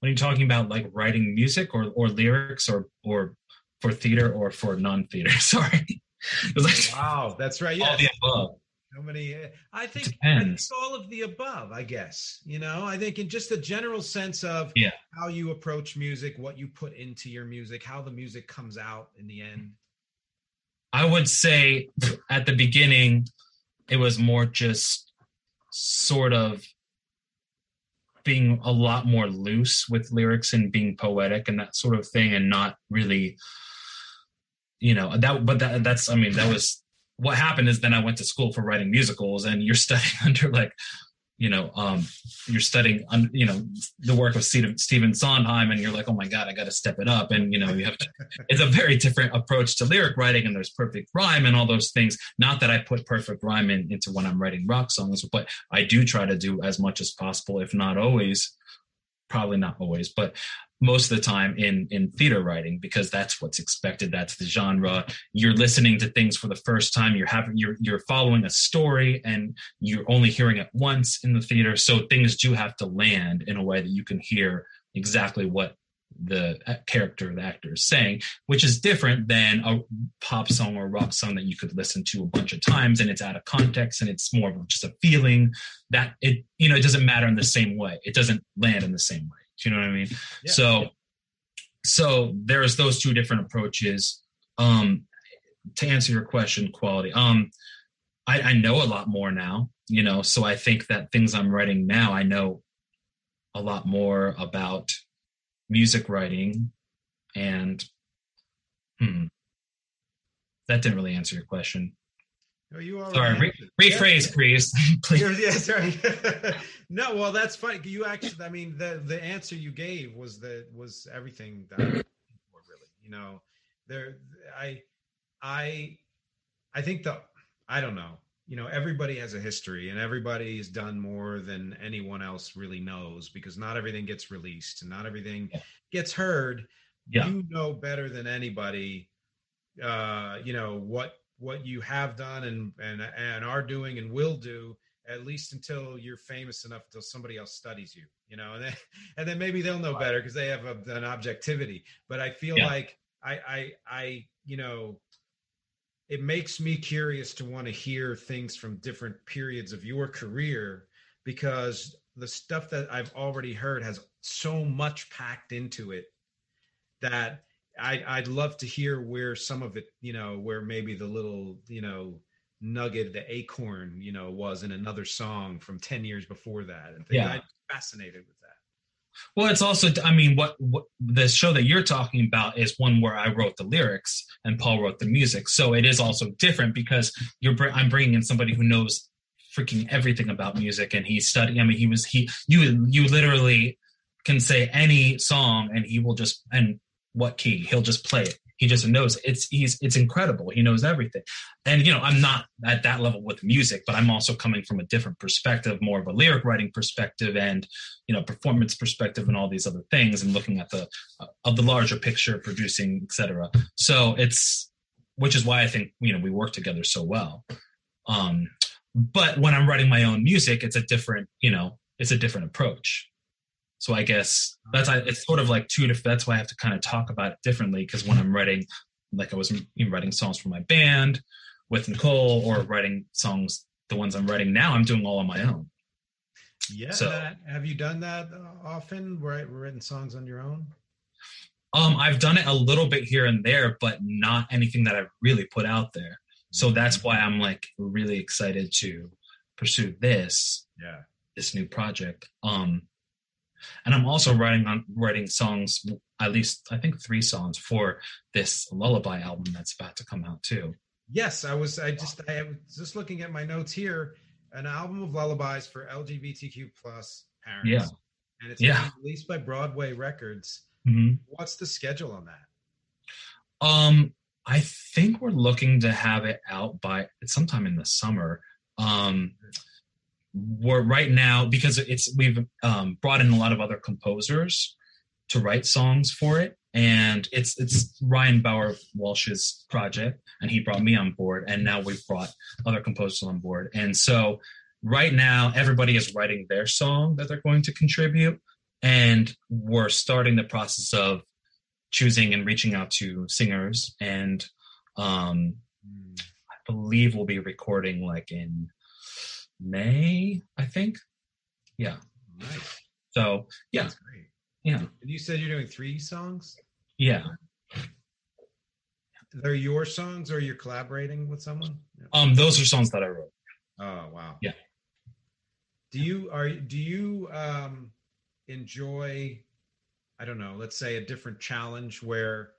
What are you talking about? Like writing music or or lyrics or or for theater or for non-theater? <laughs> Sorry. <laughs> like, wow, that's right. Yeah. All the above. How many? Uh, I think it's all of the above. I guess you know. I think in just a general sense of yeah. how you approach music, what you put into your music, how the music comes out in the end. I would say at the beginning, it was more just sort of being a lot more loose with lyrics and being poetic and that sort of thing, and not really, you know, that. But that, that's, I mean, that was what happened is then I went to school for writing musicals, and you're studying <laughs> under like, you know, um, you're studying, un, you know, the work of Stephen, Sondheim, and you're like, oh my god, I got to step it up, and you know, you have to. it's a very different approach to lyric writing, and there's perfect rhyme and all those things. Not that I put perfect rhyme in, into when I'm writing rock songs, but I do try to do as much as possible, if not always. Probably not always, but most of the time in in theater writing because that's what's expected that's the genre. You're listening to things for the first time you're having you're you're following a story and you're only hearing it once in the theater so things do have to land in a way that you can hear exactly what the character the actor is saying which is different than a pop song or rock song that you could listen to a bunch of times and it's out of context and it's more of just a feeling that it you know it doesn't matter in the same way it doesn't land in the same way do you know what I mean? Yeah. So, so there's those two different approaches. Um, to answer your question, quality. Um, I, I know a lot more now. You know, so I think that things I'm writing now, I know a lot more about music writing, and hmm, that didn't really answer your question. No, you are sorry. Re- rephrase, please. <laughs> <laughs> please. Yeah, sorry. <laughs> no, well, that's funny. You actually, I mean, the the answer you gave was that was everything that I for, really. You know, there, I, I, I think the, I don't know. You know, everybody has a history, and everybody's done more than anyone else really knows because not everything gets released and not everything yeah. gets heard. Yeah. You know better than anybody. Uh, you know what what you have done and and and are doing and will do at least until you're famous enough until somebody else studies you you know and then <laughs> and then maybe they'll know better because they have a, an objectivity but i feel yeah. like i i i you know it makes me curious to want to hear things from different periods of your career because the stuff that i've already heard has so much packed into it that I, I'd love to hear where some of it, you know, where maybe the little, you know, nugget, the acorn, you know, was in another song from 10 years before that. And yeah. I'm fascinated with that. Well, it's also, I mean, what, what the show that you're talking about is one where I wrote the lyrics and Paul wrote the music. So it is also different because you're, I'm bringing in somebody who knows freaking everything about music and he studied, I mean, he was, he, you, you literally can say any song and he will just, and what key. He'll just play it. He just knows it's he's it's incredible. He knows everything. And you know, I'm not at that level with music, but I'm also coming from a different perspective, more of a lyric writing perspective and you know, performance perspective and all these other things and looking at the uh, of the larger picture, producing, etc. So it's which is why I think, you know, we work together so well. Um but when I'm writing my own music, it's a different, you know, it's a different approach. So I guess that's I it's sort of like two. That's why I have to kind of talk about it differently because when I'm writing, like I was writing songs for my band with Nicole, or writing songs, the ones I'm writing now, I'm doing all on my own. Yeah. So, have you done that uh, often? Write written songs on your own? Um, I've done it a little bit here and there, but not anything that I've really put out there. So that's why I'm like really excited to pursue this. Yeah. This new project. Um, and I'm also writing on writing songs, at least I think three songs for this lullaby album that's about to come out too. Yes, I was. I just I was just looking at my notes here. An album of lullabies for LGBTQ plus parents. Yeah, and it's yeah. released by Broadway Records. Mm-hmm. What's the schedule on that? Um, I think we're looking to have it out by sometime in the summer. Um, we're right now because it's we've um, brought in a lot of other composers to write songs for it. And it's it's Ryan Bauer Walsh's project, and he brought me on board, and now we've brought other composers on board, and so right now everybody is writing their song that they're going to contribute, and we're starting the process of choosing and reaching out to singers, and um, I believe we'll be recording like in May, I think, yeah. Nice. So yeah, That's great. yeah, And you said you're doing three songs. yeah. They're your songs, or you're collaborating with someone? Um, those are songs that I wrote. Oh wow. Yeah. Do you are do you um enjoy I don't know, let's say a different challenge where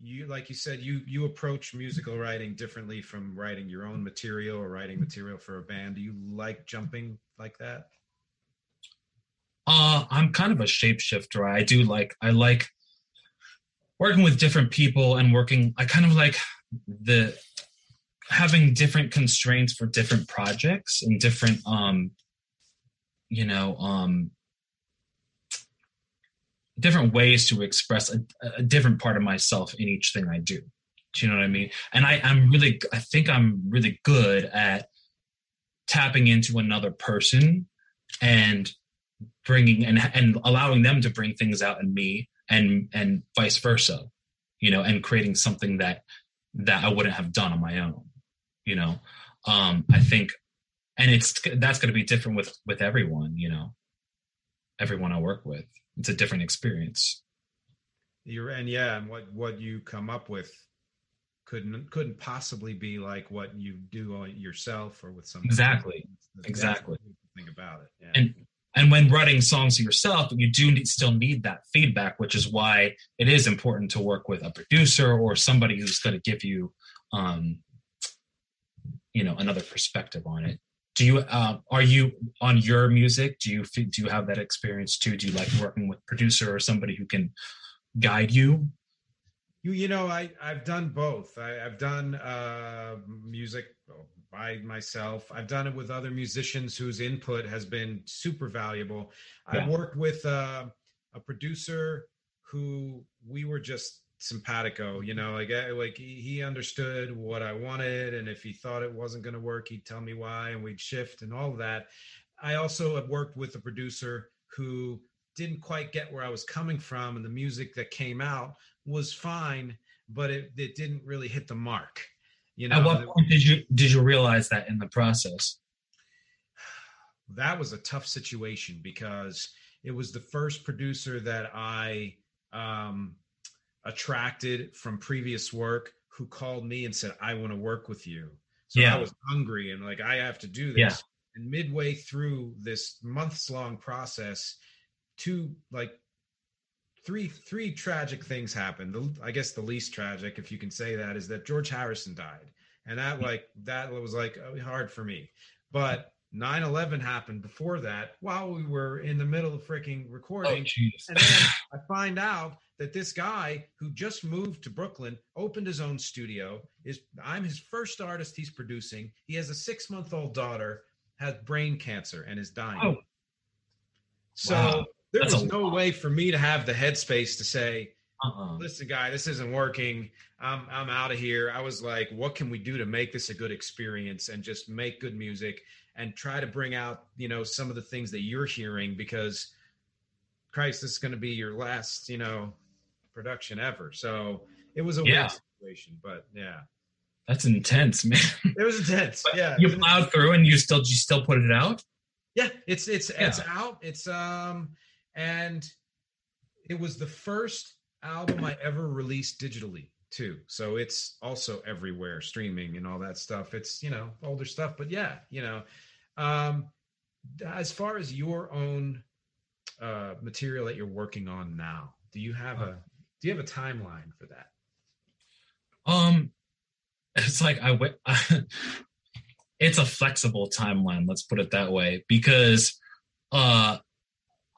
you like you said you you approach musical writing differently from writing your own material or writing material for a band. Do you like jumping like that? Uh, I'm kind of a shapeshifter. I do like I like working with different people and working. I kind of like the having different constraints for different projects and different um, you know, um, different ways to express a, a different part of myself in each thing I do. Do you know what I mean? And I, I'm really, I think I'm really good at tapping into another person and bringing and and allowing them to bring things out in me and and vice versa you know and creating something that that i wouldn't have done on my own you know um i think and it's that's going to be different with with everyone you know everyone i work with it's a different experience You're and yeah, and what what you come up with couldn't couldn't possibly be like what you do on yourself or with someone. Exactly. That's- Exactly. the thing about it. Yeah. and and when writing songs yourself you do need, still need that feedback which is why it is important to work with a producer or somebody who's going to give you um you know another perspective on it do you uh, are you on your music do you do you have that experience too do you like working with producer or somebody who can guide you You you know I I've done both. I, I've done uh, music by myself. I've done it with other musicians whose input has been super valuable. I've worked with uh, a producer who we were just simpatico. You know, like eh, like he he understood what I wanted, and if he thought it wasn't going to work, he'd tell me why, and we'd shift and all of that. I also have worked with a producer who didn't quite get where I was coming from, and the music that came out was fine, but it, it didn't really hit the mark. You know, at what point did you did you realize that in the process <sighs> that was a tough situation because it was the first producer that I um, attracted from previous work who called me and said, I want to work with you. So Yeah. I was hungry and like, I have to do this. Yeah. And midway through this months long process, two like three three tragic things happened. The, I guess the least tragic, if you can say that, is that George Harrison died, and that like that was like uh, hard for me. But 9/11 happened before that while we were in the middle of freaking oh recording, jeez and then I find out that this guy who just moved to Brooklyn opened his own studio. Is I'm his first artist he's producing. He has a six month old daughter, has brain cancer, and is dying. Oh. So Wow. there That's was no lot. way for me to have the headspace to say, uh-uh. listen guy this isn't working i'm i'm out of here i was like what can we do to make this a good experience and just make good music and try to bring out you know some of the things that you're hearing because christ this is going to be your last you know production ever. So it was a Yeah. weird situation but yeah. That's intense <laughs> man. It was intense But yeah. you plowed through and you still you still put it out? Yeah it's it's it's out. It's um and it was the first album i ever released digitally too. So it's also everywhere streaming and all that stuff. It's you know older stuff but yeah you know. Um as far as your own uh material that you're working on now do you have a do you have a timeline for that Um, it's like I went. <laughs> it's a flexible timeline. Let's put it that way, because uh,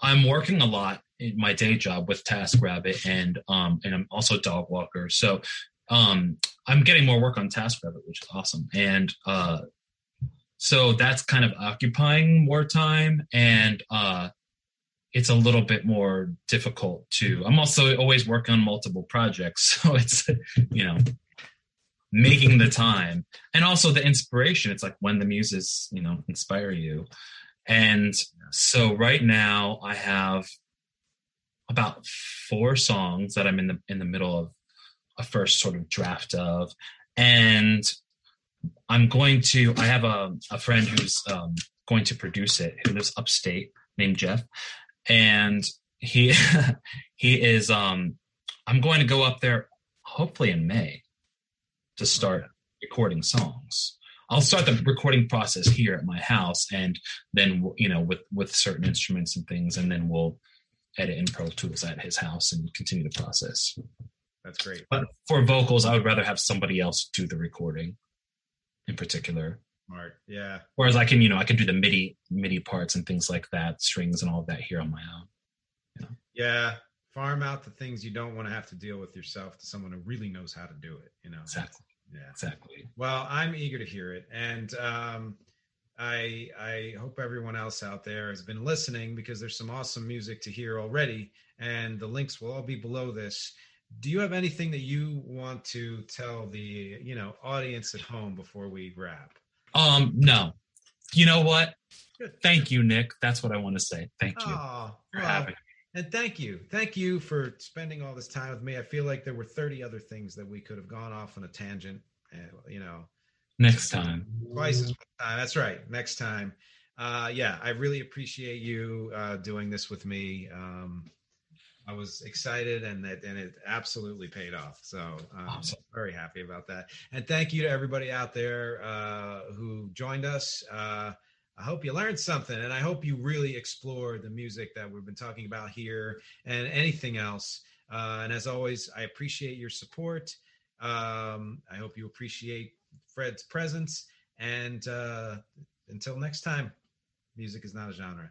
I'm working a lot in my day job with TaskRabbit, and um, and I'm also dog walker. So um, I'm getting more work on TaskRabbit, which is awesome. And uh, So that's kind of occupying more time and uh it's a little bit more difficult to i'm also always working on multiple projects <laughs> so it's you know making the time. And also the inspiration it's like when the muses you know inspire you. And so right now i have about four songs that i'm in the in the middle of a first sort of draft of. And i'm going to i have a, a friend who's um, going to produce it who lives upstate named jeff and he <laughs> he is um i'm going to go up there hopefully in may to start recording songs. I'll start the recording process here at my house and then you know with with certain instruments and things and then we'll edit in pro tools at his house and continue the process. That's great. but for vocals i would rather have somebody else do the recording in particular Smart. Yeah. whereas i can you know i can do the midi midi parts and things like that strings and all of that here on my own Yeah. Farm out the things you don't want to have to deal with yourself to someone who really knows how to do it. You know. exactly Yeah. exactly Well, I'm eager to hear it, and um, I I hope everyone else out there has been listening because there's some awesome music to hear already, and the links will all be below this. Do you have anything that you want to tell the you know audience at home before we wrap? Um, no. You know what? Thank you, Nick. That's what I want to say. Thank you Oh, for well, having me. and thank you, thank you for spending all this time with me. I feel like there were 30 other things that we could have gone off on a tangent, and you know, Next time. twice as much time. That's right. Next time. Uh, yeah, I really appreciate you uh, doing this with me. Um, I was excited, and that and it absolutely paid off. So I'm Awesome. very happy about that. And thank you to everybody out there uh, who joined us. Uh, I hope you learned something, and I hope you really explore the music that we've been talking about here and anything else. Uh, and as always, I appreciate your support. Um, I hope you appreciate Fred's presence. And uh, until next time, music is not a genre.